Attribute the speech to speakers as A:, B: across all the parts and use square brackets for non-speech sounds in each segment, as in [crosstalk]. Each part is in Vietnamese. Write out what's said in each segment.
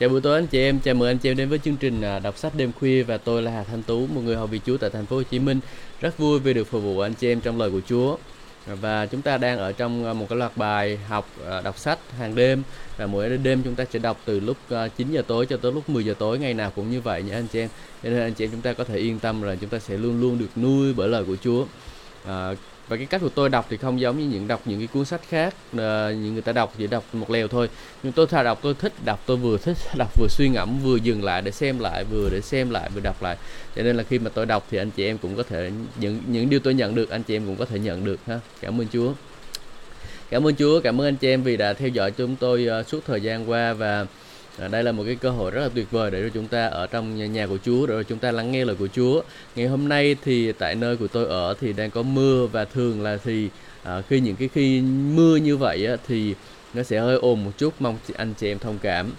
A: Chào buổi tối anh chị em, chào mừng anh chị em đến với chương trình à, đọc sách đêm khuya và tôi là Hà Thanh Tú, một người học vị Chúa tại thành phố Hồ Chí Minh. Rất vui vì được phục vụ anh chị em trong lời của Chúa. Và chúng ta đang ở trong à, một cái loạt bài học à, đọc sách hàng đêm và mỗi đêm chúng ta sẽ đọc từ lúc 9 giờ tối cho tới lúc 10 giờ tối ngày nào cũng như vậy nha anh chị em. Cho nên anh chị em chúng ta có thể yên tâm là chúng ta sẽ luôn luôn được nuôi bởi lời của Chúa. À, và cái cách của tôi đọc thì không giống như những đọc những cái cuốn sách khác. Uh, những người ta đọc chỉ đọc một lèo thôi. Nhưng tôi thà đọc tôi thích đọc tôi vừa thích [laughs] đọc vừa suy ngẫm vừa dừng lại để xem lại vừa để xem lại vừa đọc lại. Cho nên là khi mà tôi đọc thì anh chị em cũng có thể những những điều tôi nhận được anh chị em cũng có thể nhận được ha. Cảm ơn Chúa. Cảm ơn Chúa cảm ơn anh chị em vì đã theo dõi chúng tôi uh, suốt thời gian qua và À, đây là một cái cơ hội rất là tuyệt vời để cho chúng ta ở trong nhà của Chúa để chúng ta lắng nghe lời của Chúa. Ngày hôm nay thì tại nơi của tôi ở thì đang có mưa và thường là thì à, khi những cái khi mưa như vậy á, thì nó sẽ hơi ồn một chút. Mong anh chị em thông cảm.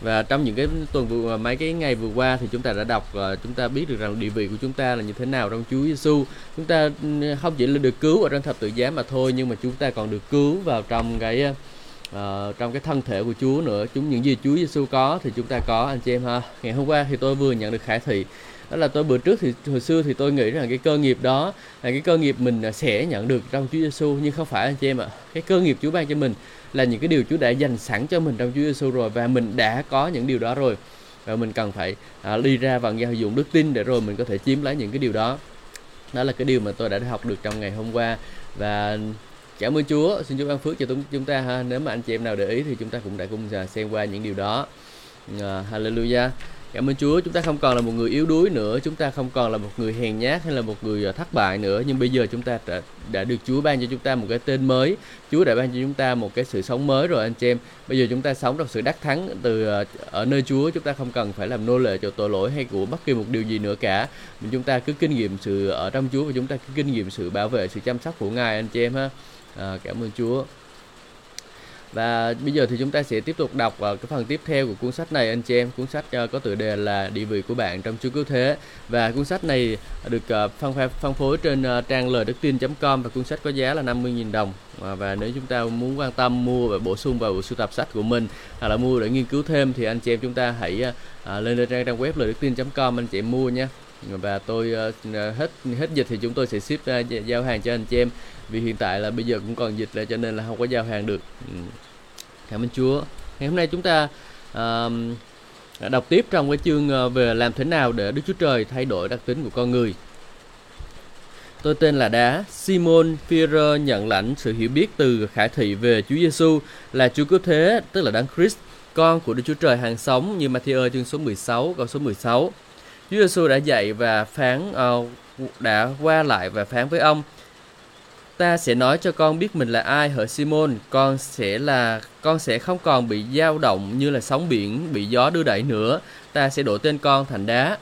A: Và trong những cái tuần vừa à, mấy cái ngày vừa qua thì chúng ta đã đọc và chúng ta biết được rằng địa vị của chúng ta là như thế nào trong Chúa Giêsu chúng ta ừ, không chỉ là được cứu ở trong thập tự giá mà thôi nhưng mà chúng ta còn được cứu vào trong cái à, uh, trong cái thân thể của Chúa nữa chúng những gì Chúa Giêsu có thì chúng ta có anh chị em ha. Ngày hôm qua thì tôi vừa nhận được khải thị. Đó là tôi bữa trước thì hồi xưa thì tôi nghĩ rằng cái cơ nghiệp đó là cái cơ nghiệp mình sẽ nhận được trong Chúa Giêsu nhưng không phải anh chị em ạ. Cái cơ nghiệp Chúa ban cho mình là những cái điều Chúa đã dành sẵn cho mình trong Chúa Giêsu rồi và mình đã có những điều đó rồi. Và mình cần phải à, đi ra và giao dụng đức tin để rồi mình có thể chiếm lấy những cái điều đó. Đó là cái điều mà tôi đã học được trong ngày hôm qua. Và cảm ơn Chúa. Xin Chúa ban phước cho chúng ta ha. Nếu mà anh chị em nào để ý thì chúng ta cũng đã cùng à, xem qua những điều đó. À, hallelujah. Cảm ơn Chúa, chúng ta không còn là một người yếu đuối nữa, chúng ta không còn là một người hèn nhát hay là một người à, thất bại nữa, nhưng bây giờ chúng ta đã, đã được Chúa ban cho chúng ta một cái tên mới, Chúa đã ban cho chúng ta một cái sự sống mới rồi anh chị em. Bây giờ chúng ta sống trong sự đắc thắng từ ở nơi Chúa, chúng ta không cần phải làm nô lệ cho tội lỗi hay của bất kỳ một điều gì nữa cả. Mình chúng ta cứ kinh nghiệm sự ở trong Chúa và chúng ta cứ kinh nghiệm sự bảo vệ, sự chăm sóc của Ngài anh chị em ha. À, cảm ơn Chúa. Và bây giờ thì chúng ta sẽ tiếp tục đọc ờ, cái phần tiếp theo của cuốn sách này. Anh chị em cuốn sách uh, có tựa đề là địa vị của bạn trong Chúa cứu thế. Và cuốn sách này được uh, phân phân phối trên uh, trang lời đức tin.com và cuốn sách có giá là 50.000 đồng. Và, và nếu chúng ta muốn quan tâm mua và bổ sung vào sưu tập sách của mình hoặc là mua để nghiên cứu thêm thì anh chị em chúng ta hãy uh, lên trang trang web lời đức tin.com anh chị em mua nhé và tôi uh, hết hết dịch thì chúng tôi sẽ ship uh, giao hàng cho anh chị em vì hiện tại là bây giờ cũng còn dịch là cho nên là không có giao hàng được ừ. cảm ơn Chúa ngày hôm nay chúng ta uh, đọc tiếp trong cái chương uh, về làm thế nào để Đức Chúa Trời thay đổi đặc tính của con người Tôi tên là Đá. Simon Führer nhận lãnh sự hiểu biết từ khải thị về Chúa Giêsu là Chúa cứu thế, tức là Đấng Christ, con của Đức Chúa Trời hàng sống như Matthew chương số 16 câu số 16. Chúa Giêsu đã dạy và phán uh, đã qua lại và phán với ông. Ta sẽ nói cho con biết mình là ai hỡi Simon. Con sẽ là con sẽ không còn bị dao động như là sóng biển bị gió đưa đẩy nữa. Ta sẽ đổi tên con thành đá.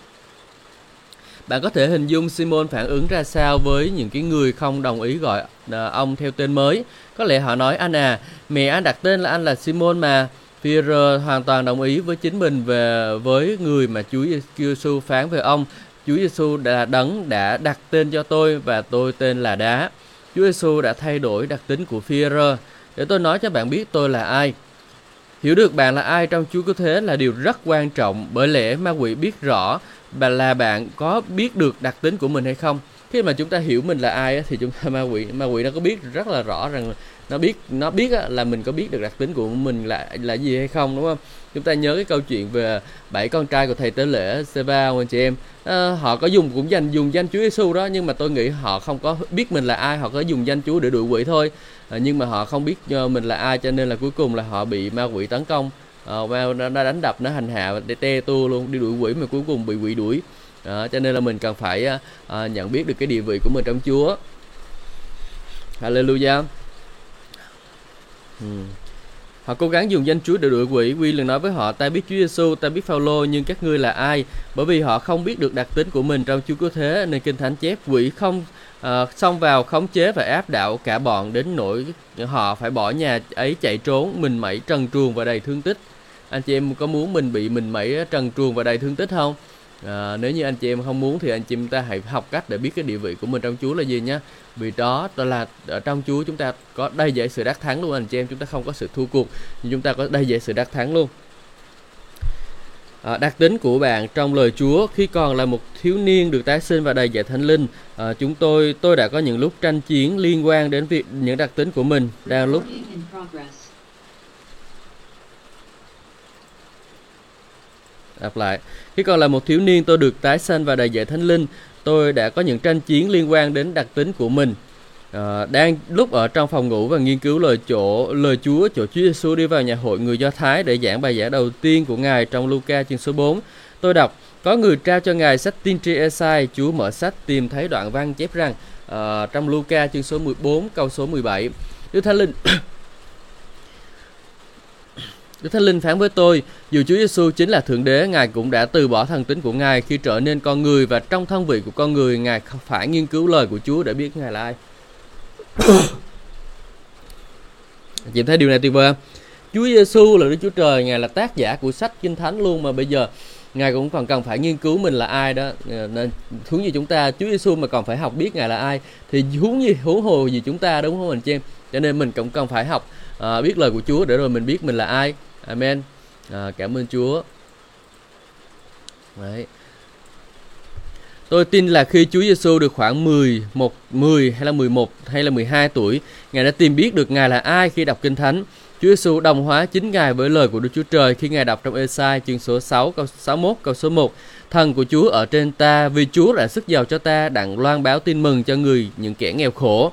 A: Bạn có thể hình dung Simon phản ứng ra sao với những cái người không đồng ý gọi ờ, ông theo tên mới. Có lẽ họ nói anh à mẹ anh đặt tên là anh là Simon mà. Peter ờ, hoàn toàn đồng ý với chính mình về, với người mà Chúa Giêsu phán về ông Chúa Giêsu đã đấng đã đặt tên cho tôi và tôi tên là đá Chúa Giêsu đã thay đổi đặc tính của Führer để tôi nói cho bạn biết tôi là ai. Hiểu được bạn là ai trong Chúa Cứu Thế là điều rất quan trọng, bởi lẽ ma quỷ biết rõ và là bạn có biết được đặc tính của mình hay không. Khi mà chúng ta hiểu mình là ai thì chúng ta, ma quỷ ma quỷ nó có biết rất là rõ rằng nó biết nó biết là mình có biết được đặc tính của mình là là gì hay không đúng không? Chúng ta nhớ cái câu chuyện về bảy con trai của thầy tế lễ Seba anh chị em. À, họ có dùng cũng dành dùng danh Chúa Giêsu đó nhưng mà tôi nghĩ họ không có biết mình là ai họ có dùng danh Chúa để đuổi quỷ thôi. À, nhưng mà họ không biết ờ, mình là ai cho nên là cuối cùng là họ bị ma quỷ tấn công. À, nó, nó đánh đập nó hành hạ để te tu luôn đi đuổi quỷ mà cuối cùng bị quỷ đuổi. À, cho nên là mình cần phải à, nhận biết được cái địa vị của mình trong Chúa. Hallelujah. Ừ. Họ cố gắng dùng danh Chúa để đuổi quỷ. Quy liền nói với họ, ta biết Chúa Giêsu, ta biết Phaolô, nhưng các ngươi là ai? Bởi vì họ không biết được đặc tính của mình trong Chúa Cứu Thế, nên Kinh Thánh chép quỷ không uh, xông vào khống chế và áp đảo cả bọn đến nỗi họ phải bỏ nhà ấy chạy trốn, mình mẩy trần truồng và đầy thương tích. Anh chị em có muốn mình bị mình mẩy trần truồng và đầy thương tích không? À, nếu như anh chị em không muốn thì anh chị em ta hãy học cách để biết cái địa vị của mình trong Chúa là gì nhé vì đó đó là ở trong Chúa chúng ta có đầy dạy sự đắc thắng luôn anh chị em chúng ta không có sự thua cuộc nhưng chúng ta có đầy dạy sự đắc thắng luôn À, đặc tính của bạn trong lời Chúa khi còn là một thiếu niên được tái sinh và đầy dạy thánh linh, à, chúng tôi tôi đã có những lúc tranh chiến liên quan đến việc những đặc tính của mình. Đang lúc đáp lại. Khi còn là một thiếu niên, tôi được tái sanh và đầy dạy thánh linh. Tôi đã có những tranh chiến liên quan đến đặc tính của mình. À, đang lúc ở trong phòng ngủ và nghiên cứu lời chỗ lời Chúa, chỗ Chúa Giêsu đi vào nhà hội người Do Thái để giảng bài giảng đầu tiên của Ngài trong Luca chương số 4. Tôi đọc có người trao cho Ngài sách tiên tri Esai, Chúa mở sách tìm thấy đoạn văn chép rằng uh, trong Luca chương số 14 câu số 17. Đức Thánh Linh Đức Thánh Linh phán với tôi, dù Chúa Giêsu chính là Thượng Đế, Ngài cũng đã từ bỏ thần tính của Ngài khi trở nên con người và trong thân vị của con người, Ngài không phải nghiên cứu lời của Chúa để biết Ngài là ai. [coughs] Chị thấy điều này tuyệt vời không? Chúa Giêsu là Đức Chúa Trời, Ngài là tác giả của sách Kinh Thánh luôn mà bây giờ Ngài cũng còn cần phải nghiên cứu mình là ai đó ờ, nên huống gì chúng ta Chúa Giêsu mà còn phải học biết Ngài là ai thì huống gì huống hồ gì chúng ta đúng không anh chị em cho nên mình cũng cần phải học uh, biết lời của Chúa để rồi mình biết mình là ai Amen à, cảm ơn Chúa Đấy. Tôi tin là khi Chúa Giêsu được khoảng 10, 1, 10 hay là 11 hay là 12 tuổi, Ngài đã tìm biết được Ngài là ai khi đọc Kinh Thánh. Chúa Giêsu đồng hóa chính Ngài với lời của Đức Chúa Trời khi Ngài đọc trong Esai chương số 6 câu 61 câu số 1. Thần của Chúa ở trên ta vì Chúa đã sức giàu cho ta đặng loan báo tin mừng cho người những kẻ nghèo khổ.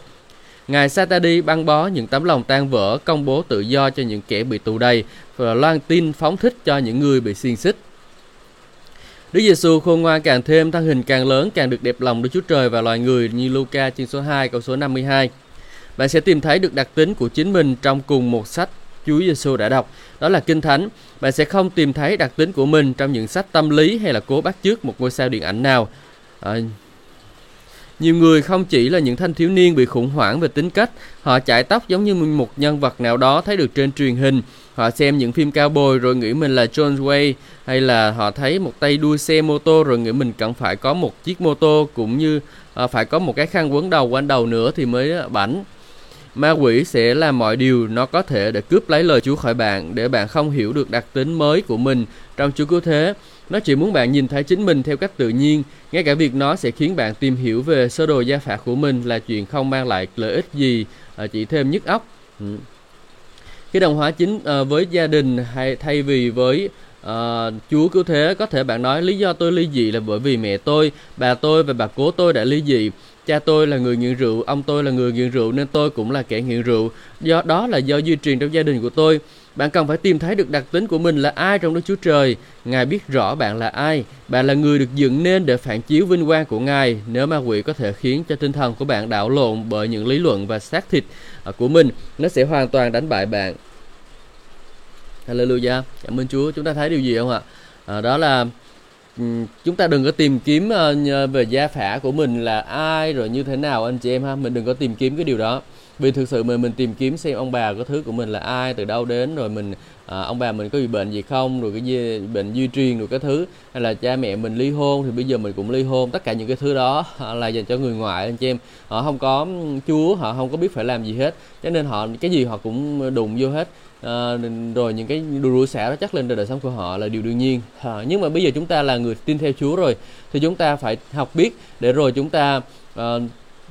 A: Ngài Satadi đi băng bó những tấm lòng tan vỡ, công bố tự do cho những kẻ bị tù đầy và loan tin phóng thích cho những người bị xiên xích. Đức Giêsu khôn ngoan càng thêm, thân hình càng lớn, càng được đẹp lòng Đức Chúa Trời và loài người như Luca chương số 2 câu số 52. Bạn sẽ tìm thấy được đặc tính của chính mình trong cùng một sách Chúa Giêsu đã đọc, đó là Kinh Thánh. Bạn sẽ không tìm thấy đặc tính của mình trong những sách tâm lý hay là cố bắt chước một ngôi sao điện ảnh nào. À, nhiều người không chỉ là những thanh thiếu niên bị khủng hoảng về tính cách, họ chải tóc giống như một nhân vật nào đó thấy được trên truyền hình. Họ xem những phim cao bồi rồi nghĩ mình là John Wayne hay là họ thấy một tay đua xe mô tô rồi nghĩ mình cần phải có một chiếc mô tô cũng như uh, phải có một cái khăn quấn đầu quanh đầu nữa thì mới à, bảnh. Ma quỷ sẽ làm mọi điều nó có thể để cướp lấy lời Chúa khỏi bạn để bạn không hiểu được đặc tính mới của mình trong Chúa cứu thế. Nó chỉ muốn bạn nhìn thấy chính mình theo cách tự nhiên, ngay cả việc nó sẽ khiến bạn tìm hiểu về sơ đồ gia phả của mình là chuyện không mang lại lợi ích gì, à, chỉ thêm nhức óc. Ừ. Khi đồng hóa chính à, với gia đình hay thay vì với uh, Chúa cứu thế có thể bạn nói lý do tôi ly dị là bởi vì mẹ tôi, bà tôi và bà cố tôi đã ly dị. Cha tôi là người nghiện rượu, ông tôi là người nghiện rượu nên tôi cũng là kẻ nghiện rượu. Do đó là do di truyền trong gia đình của tôi. Bạn cần phải tìm thấy được đặc tính của mình là ai trong Đức Chúa Trời. Ngài biết rõ bạn là ai. Bạn là người được dựng nên để phản chiếu vinh quang của Ngài. Nếu ma quỷ có thể khiến cho tinh thần của bạn đảo lộn bởi những lý luận và xác thịt à, của mình, nó sẽ hoàn toàn đánh bại bạn. Hallelujah. Cảm ơn Chúa. Chúng ta thấy điều gì không ạ? À, đó là chúng ta đừng có tìm kiếm ờ, về gia phả của mình là ai rồi như thế nào anh chị em ha mình đừng có tìm kiếm cái điều đó vì thực sự mình mình tìm kiếm xem ông bà có thứ của mình là ai từ đâu đến rồi mình à, ông bà mình có bị bệnh gì không rồi cái gì, bệnh di truyền rồi cái thứ. Hay là cha mẹ mình ly hôn thì bây giờ mình cũng ly hôn. Tất cả những cái thứ đó à, là dành cho người ngoại anh chị em. Họ không có chúa họ không có biết phải làm gì hết. Cho nên họ cái gì họ cũng đụng vô hết. À, rồi những cái đùa rủa xả đó chắc lên đời sống của họ là điều đương nhiên. À, nhưng mà bây giờ chúng ta là người tin theo Chúa rồi thì chúng ta phải học biết để rồi chúng ta uh,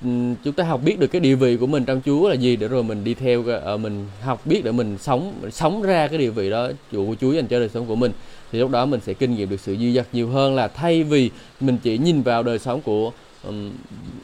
A: Ừ, chúng ta học biết được cái địa vị của mình trong Chúa là gì để rồi mình đi theo ờ, mình học biết để mình sống sống ra cái địa vị đó của Chúa dành cho đời sống của mình. Thì lúc đó mình sẽ kinh nghiệm được sự dư dật nhiều hơn là thay vì mình chỉ nhìn vào đời sống của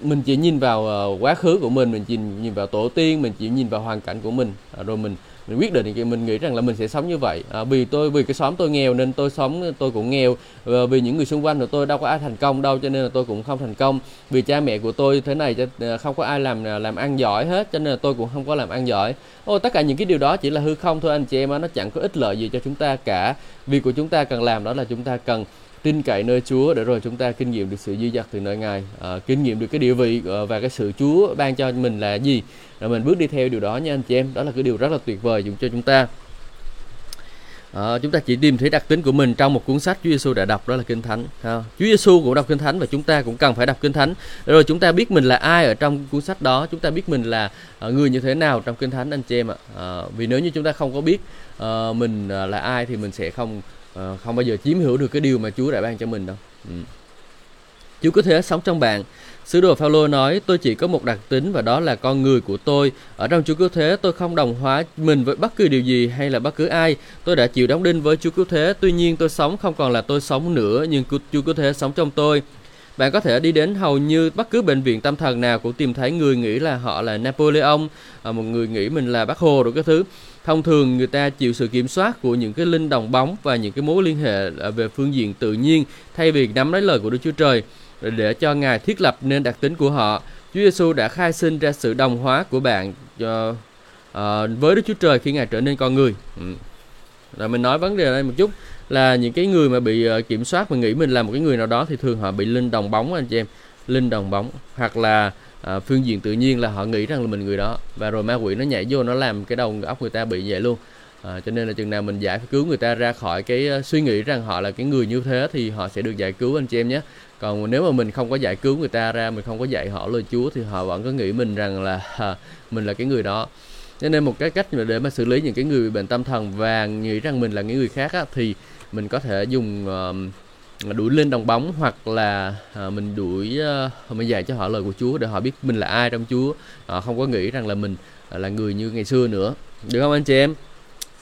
A: mình chỉ nhìn vào ờ, quá khứ của mình mình chỉ nhìn vào tổ tiên mình chỉ nhìn vào hoàn cảnh của mình. À, rồi mình mình quyết định thì mình nghĩ rằng là mình sẽ sống như vậy. À, vì tôi vì cái xóm tôi nghèo nên tôi sống tôi cũng nghèo. À, vì những người xung quanh của tôi đâu có ai thành công đâu cho nên là tôi cũng không thành công. Vì cha mẹ của tôi thế này ờ, không có ai làm làm ăn giỏi hết cho nên là tôi cũng không có làm ăn giỏi. Ô, tất cả những cái điều đó chỉ là hư không thôi anh chị em nó chẳng có ích lợi gì cho chúng ta cả. Việc của chúng ta cần làm đó là chúng ta cần tin cậy nơi Chúa để rồi chúng ta kinh nghiệm được sự dư dật từ nơi Ngài, à, kinh nghiệm được cái địa vị ờ, và cái sự Chúa ban cho mình là gì, rồi mình bước đi theo điều đó nha anh chị em, đó là cái điều rất là tuyệt vời dùng cho chúng ta. À, chúng ta chỉ tìm thấy đặc tính của mình trong một cuốn sách Chúa Giêsu đã đọc đó là Kinh Thánh. Ha. Chúa Giêsu cũng đọc Kinh Thánh và chúng ta cũng cần phải đọc Kinh Thánh. Rồi chúng ta biết mình là ai ở trong cuốn sách đó, chúng ta biết mình là người như thế nào trong Kinh Thánh anh chị em ạ. À, vì nếu như chúng ta không có biết uh, mình là ai thì mình sẽ không uh, không bao giờ chiếm hữu được cái điều mà Chúa đã ban cho mình đâu ừ. Chúa có thể sống trong bạn Sứ đồ Phaolô nói, tôi chỉ có một đặc tính và đó là con người của tôi. Ở trong Chúa Cứu Thế, tôi không đồng hóa mình với bất cứ điều gì hay là bất cứ ai. Tôi đã chịu đóng đinh với Chúa Cứu Thế, tuy nhiên tôi sống không còn là tôi sống nữa, nhưng Chúa Cứu Thế sống trong tôi. Bạn có thể đi đến hầu như bất cứ bệnh viện tâm thần nào cũng tìm thấy người nghĩ là họ là Napoleon, ờ, một người nghĩ mình là Bác Hồ rồi cái thứ. Thông thường người ta chịu sự kiểm soát của những cái linh đồng bóng và những cái mối liên hệ về phương diện tự nhiên thay vì nắm lấy lời của Đức Chúa Trời để cho Ngài thiết lập nên đặc tính của họ. Chúa Giêsu đã khai sinh ra sự đồng hóa của bạn uh, uh, với Đức Chúa Trời khi Ngài trở nên con người. Ừ. Rồi mình nói vấn đề đây một chút là những cái người mà bị uh, kiểm soát mà nghĩ mình là một cái người nào đó thì thường họ bị linh đồng bóng anh chị em, linh đồng bóng hoặc là Ờ, phương diện tự nhiên là họ nghĩ rằng là mình người đó. Và rồi ma quỷ nó nhảy vô nó làm cái đầu óc người ta bị vậy luôn. À, cho nên là chừng nào mình giải cứu người ta ra khỏi cái ờ, suy nghĩ rằng họ là cái người như thế thì họ sẽ được giải cứu anh chị em nhé. Còn nếu mà mình không có giải cứu người ta ra mình không có dạy họ lời Chúa thì họ vẫn có nghĩ mình rằng là à, [laughs] mình là cái người đó. Cho nên một cái cách để mà xử lý những cái người bị bệnh tâm thần và nghĩ rằng mình là những người khác á, thì mình có thể dùng uh, đuổi lên đồng bóng hoặc là à, mình đuổi à, mình dạy cho họ lời của Chúa để họ biết mình là ai trong Chúa. Họ không có nghĩ rằng là mình à, là người như ngày xưa nữa. Được không anh chị em?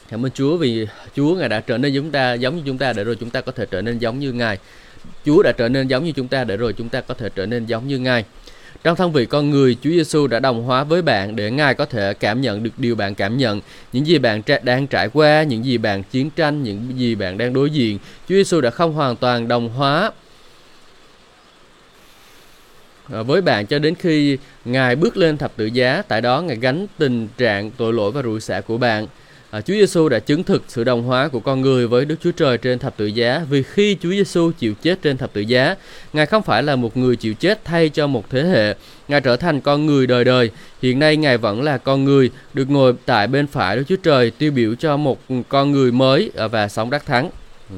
A: Cảm ơn Chúa vì Chúa, ngài đã trở nên chúng ta, giống như chúng ta để rồi chúng ta có thể trở nên giống như ngài. Chúa đã trở nên giống như chúng ta để rồi chúng ta có thể trở nên giống như Ngài. Trong thân vị con người, Chúa Giêsu đã đồng hóa với bạn để Ngài có thể cảm nhận được điều bạn cảm nhận, những gì bạn tra- đang trải qua, những gì bạn chiến tranh, những gì bạn đang đối diện. Chúa Giêsu đã không hoàn toàn đồng hóa à, với bạn cho đến khi Ngài bước lên thập tự giá, tại đó Ngài gánh tình trạng tội lỗi và rủi xả của bạn. À, Chúa Giêsu đã chứng thực sự đồng hóa của con người với Đức Chúa Trời trên thập tự giá vì khi Chúa Giêsu chịu chết trên thập tự giá, Ngài không phải là một người chịu chết thay cho một thế hệ, Ngài trở thành con người đời đời. Hiện nay Ngài vẫn là con người, được ngồi tại bên phải Đức Chúa Trời tiêu biểu cho một con người mới à, và sống đắc thắng. Ừ.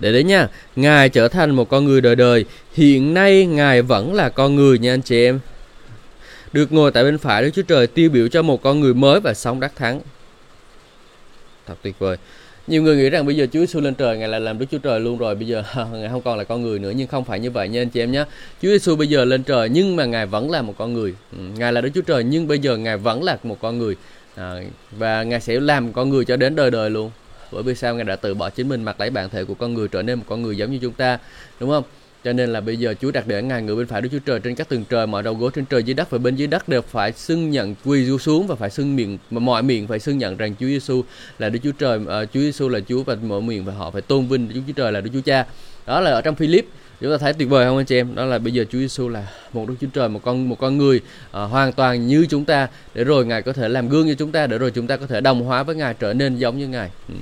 A: để đấy nha ngài trở thành một con người đời đời. Hiện nay ngài vẫn là con người nha anh chị em. Được ngồi tại bên phải Đức Chúa Trời tiêu biểu cho một con người mới và sống đắc thắng. Thật tuyệt vời. Nhiều người nghĩ rằng bây giờ Chúa Giêsu lên trời ngài là làm Đức Chúa Trời luôn rồi. Bây giờ [laughs] ngài không còn là con người nữa nhưng không phải như vậy nha anh chị em nhé. Chúa Giêsu bây giờ lên trời nhưng mà ngài vẫn là một con người. Ừ, ngài là Đức Chúa Trời nhưng bây giờ ngài vẫn là một con người. À, và ngài sẽ làm con người cho đến đời đời luôn bởi vì sao? Ngài đã từ bỏ chính mình mặc lấy bản thể của con người trở nên một con người giống như chúng ta đúng không? Cho nên là bây giờ Chúa đặt để ngài ngự bên phải Đức Chúa Trời trên các tầng trời mọi đầu gối trên trời dưới đất và bên dưới đất đều phải xưng nhận quỳ du xuống và phải xưng miệng mà mọi miệng phải xưng nhận rằng Chúa Giêsu là Đức Chúa Trời uh, Chúa Giêsu là Chúa và mọi miệng và họ phải tôn vinh Đức Chúa Trời là Đức Chúa Cha. Đó là ở trong Philip chúng ta thấy tuyệt vời không anh chị em? Đó là bây giờ Chúa Giêsu là một Đức Chúa Trời một con một con người uh, hoàn toàn như chúng ta để rồi ngài có thể làm gương cho chúng ta để rồi chúng ta có thể đồng hóa với ngài trở nên giống như ngài. Ừ.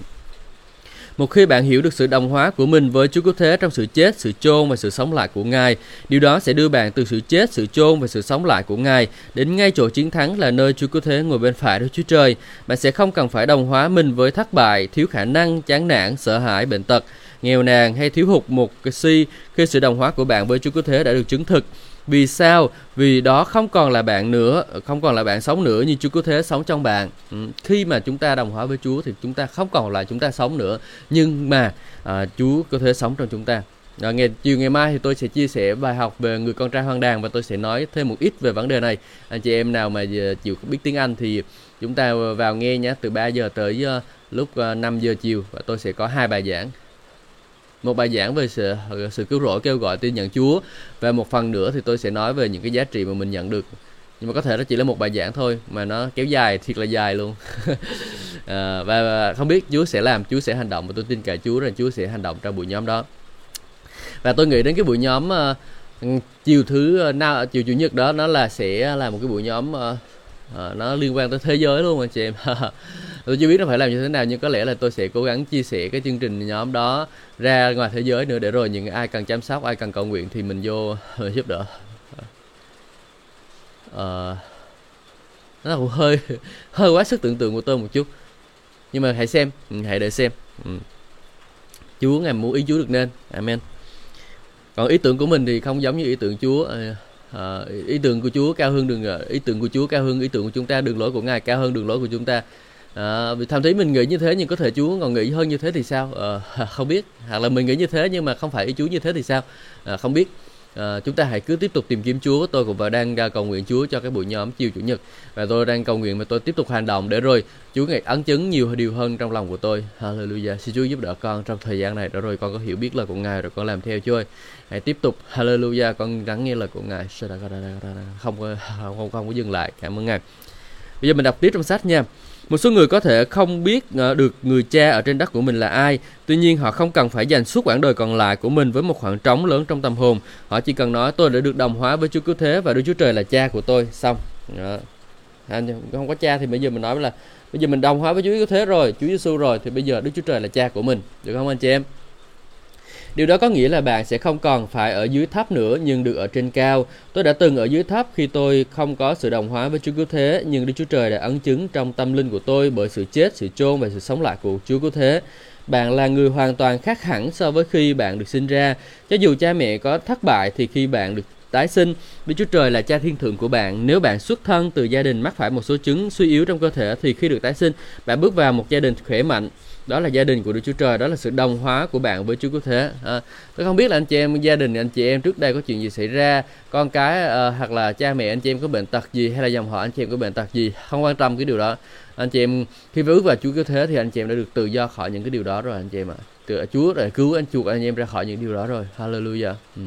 A: Một khi bạn hiểu được sự đồng hóa của mình với Chúa Cứu Thế trong sự chết, sự chôn và sự sống lại của Ngài, điều đó sẽ đưa bạn từ sự chết, sự chôn và sự sống lại của Ngài đến ngay chỗ chiến thắng là nơi Chúa Cứu Thế ngồi bên phải Đức Chúa Trời. Bạn sẽ không cần phải đồng hóa mình với thất bại, thiếu khả năng, chán nản, sợ hãi, bệnh tật, nghèo nàn hay thiếu hụt một cái si khi sự đồng hóa của bạn với Chúa Cứu Thế đã được chứng thực. Vì sao? Vì đó không còn là bạn nữa, không còn là bạn sống nữa như Chúa Cứu Thế sống trong bạn. Ừ. Khi mà chúng ta đồng hóa với Chúa thì chúng ta không còn là chúng ta sống nữa, nhưng mà à, Chúa Cứu Thế sống trong chúng ta. À, ngày chiều ngày mai thì tôi sẽ chia sẻ bài học về người con trai hoang đàn và tôi sẽ nói thêm một ít về vấn đề này. Anh chị em nào mà à, chịu biết tiếng Anh thì chúng ta vào nghe nhé từ 3 giờ tới à, lúc 5 giờ chiều và tôi sẽ có hai bài giảng một bài giảng về sự, sự cứu rỗi kêu gọi tin nhận Chúa. Và một phần nữa thì tôi sẽ nói về những cái giá trị mà mình nhận được. Nhưng mà có thể nó chỉ là một bài giảng thôi mà nó kéo dài thiệt là dài luôn. [laughs] À, và, và không biết Chúa sẽ làm Chúa sẽ hành động và tôi tin cậy Chúa rằng Chúa sẽ hành động trong buổi nhóm đó. Và tôi nghĩ đến cái buổi nhóm uh, chiều thứ à, uh, nào chiều chủ nhật đó nó là sẽ là một cái buổi nhóm uh, uh, nó liên quan tới thế giới luôn anh chị em. [laughs] tôi chưa biết nó phải làm như thế nào nhưng có lẽ là tôi sẽ cố gắng chia sẻ cái chương trình nhóm đó ra ngoài thế giới nữa để rồi những ai cần chăm sóc ai cần cầu nguyện thì mình vô giúp đỡ. Uh, nó cũng hơi [laughs] hơi quá sức tưởng tượng của tôi một chút. Nhưng mà hãy xem ừ, hãy để xem. Ừ. Chúa ngài muốn ý Chúa được nên. Amen. Còn ý tưởng của mình thì không giống như ý tưởng Chúa. À, ý tưởng của Chúa cao hơn đường ý tưởng của Chúa cao hơn ý tưởng của chúng ta đường lối của Ngài cao hơn đường lối của chúng ta à, thậm chí mình nghĩ như thế nhưng có thể Chúa còn nghĩ hơn như thế thì sao? À, [laughs] không biết. Hoặc là mình nghĩ như thế nhưng mà không phải ý Chúa như thế thì sao? À, không biết. À, chúng ta hãy cứ tiếp tục tìm kiếm Chúa. Tôi cũng đang cầu nguyện Chúa cho cái buổi nhóm chiều chủ nhật. Và tôi đang cầu nguyện và tôi tiếp tục hành động để rồi Chúa ngày ấn chứng nhiều điều hơn trong lòng của tôi. Hallelujah. Xin Chúa giúp đỡ con trong thời gian này. Để rồi con có hiểu biết lời của Ngài rồi con làm theo Chúa ơi. Hãy tiếp tục. Hallelujah. Con lắng nghe lời của Ngài. Không không [laughs] không, không có dừng lại. Cảm ơn Ngài. Bây giờ mình đọc tiếp trong sách nha một số người có thể không biết ờ, được người cha ở trên đất của mình là ai, tuy nhiên họ không cần phải dành suốt quãng đời còn lại của mình với một khoảng trống lớn trong tâm hồn. Họ chỉ cần nói tôi đã được đồng hóa với Chúa Cứu Thế và Đức Chúa Trời là cha của tôi. Xong. Đó. Anh không có cha thì bây giờ mình nói là bây giờ mình đồng hóa với Chúa Cứu Thế rồi, Chúa Giêsu rồi thì bây giờ Đức Chúa Trời là cha của mình. Được không anh chị em? Điều đó có nghĩa là bạn sẽ không còn phải ở dưới thấp nữa nhưng được ở trên cao. Tôi đã từng ở dưới thấp khi tôi không có sự đồng hóa với Chúa Cứu Thế, nhưng Đức Chúa Trời đã ấn chứng trong tâm linh của tôi bởi sự chết, sự chôn và sự sống lại của Chúa Cứu Thế. Bạn là người hoàn toàn khác hẳn so với khi bạn được sinh ra. Cho dù cha mẹ có thất bại thì khi bạn được tái sinh, Đức Chúa Trời là cha thiên thượng của bạn. Nếu bạn xuất thân từ gia đình mắc phải một số chứng suy yếu trong cơ thể thì khi được tái sinh, bạn bước vào một gia đình khỏe mạnh, đó là gia đình của Đức Chúa Trời đó là sự đồng hóa của bạn với Chúa Cứu Thế à, tôi không biết là anh chị em gia đình anh chị em trước đây có chuyện gì xảy ra con cái à, hoặc là cha mẹ anh chị em có bệnh tật gì hay là dòng họ anh chị em có bệnh tật gì không quan tâm cái điều đó. Anh chị em khi bước vào Chúa Cứu Thế thì anh chị em đã được tự do khỏi những cái điều đó rồi anh chị em ạ. À. Chúa đã cứu anh chuộc anh em ra khỏi những điều đó rồi. Hallelujah. Ừ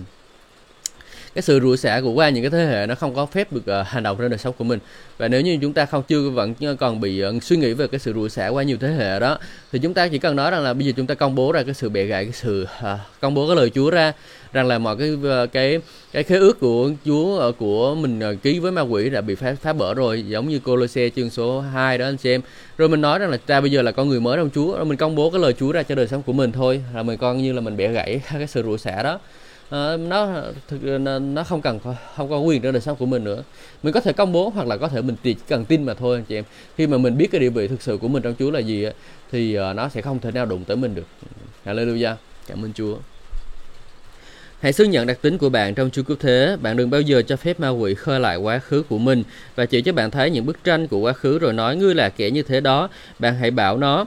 A: cái sự rủa xả của qua những cái thế hệ nó không có phép được uh, hành động trên đời sống của mình. Và nếu như chúng ta không chưa vẫn còn bị uh, suy nghĩ về cái sự rủa xả qua nhiều thế hệ đó thì chúng ta chỉ cần nói rằng là bây giờ chúng ta công bố ra cái sự bẻ gãy cái sự uh, công bố cái lời Chúa ra rằng là mọi cái cái cái khế ước của Chúa của mình ký với ma quỷ đã bị phá phá bỡ rồi giống như Colossae chương số 2 đó anh xem rồi mình nói rằng là ta bây giờ là con người mới trong Chúa rồi mình công bố cái lời Chúa ra cho đời sống của mình thôi là mình coi như là mình bẻ gãy [laughs] cái sự rủa xả đó uh, nó thực nó không cần không có quyền trong đời sống của mình nữa. Mình có thể công bố hoặc là có thể mình chỉ cần tin mà thôi anh chị em. Khi mà mình biết cái địa vị thực sự của mình trong Chúa là gì thì ờ, nó sẽ không thể nào đụng tới mình được. Hallelujah. Cảm ơn Chúa. Hãy xứng nhận đặc tính của bạn trong Chúa Cứu Thế. Bạn đừng bao giờ cho phép ma quỷ khơi lại quá khứ của mình. Và chỉ cho bạn thấy những bức tranh của quá khứ rồi nói ngươi là kẻ như thế đó. Bạn hãy bảo nó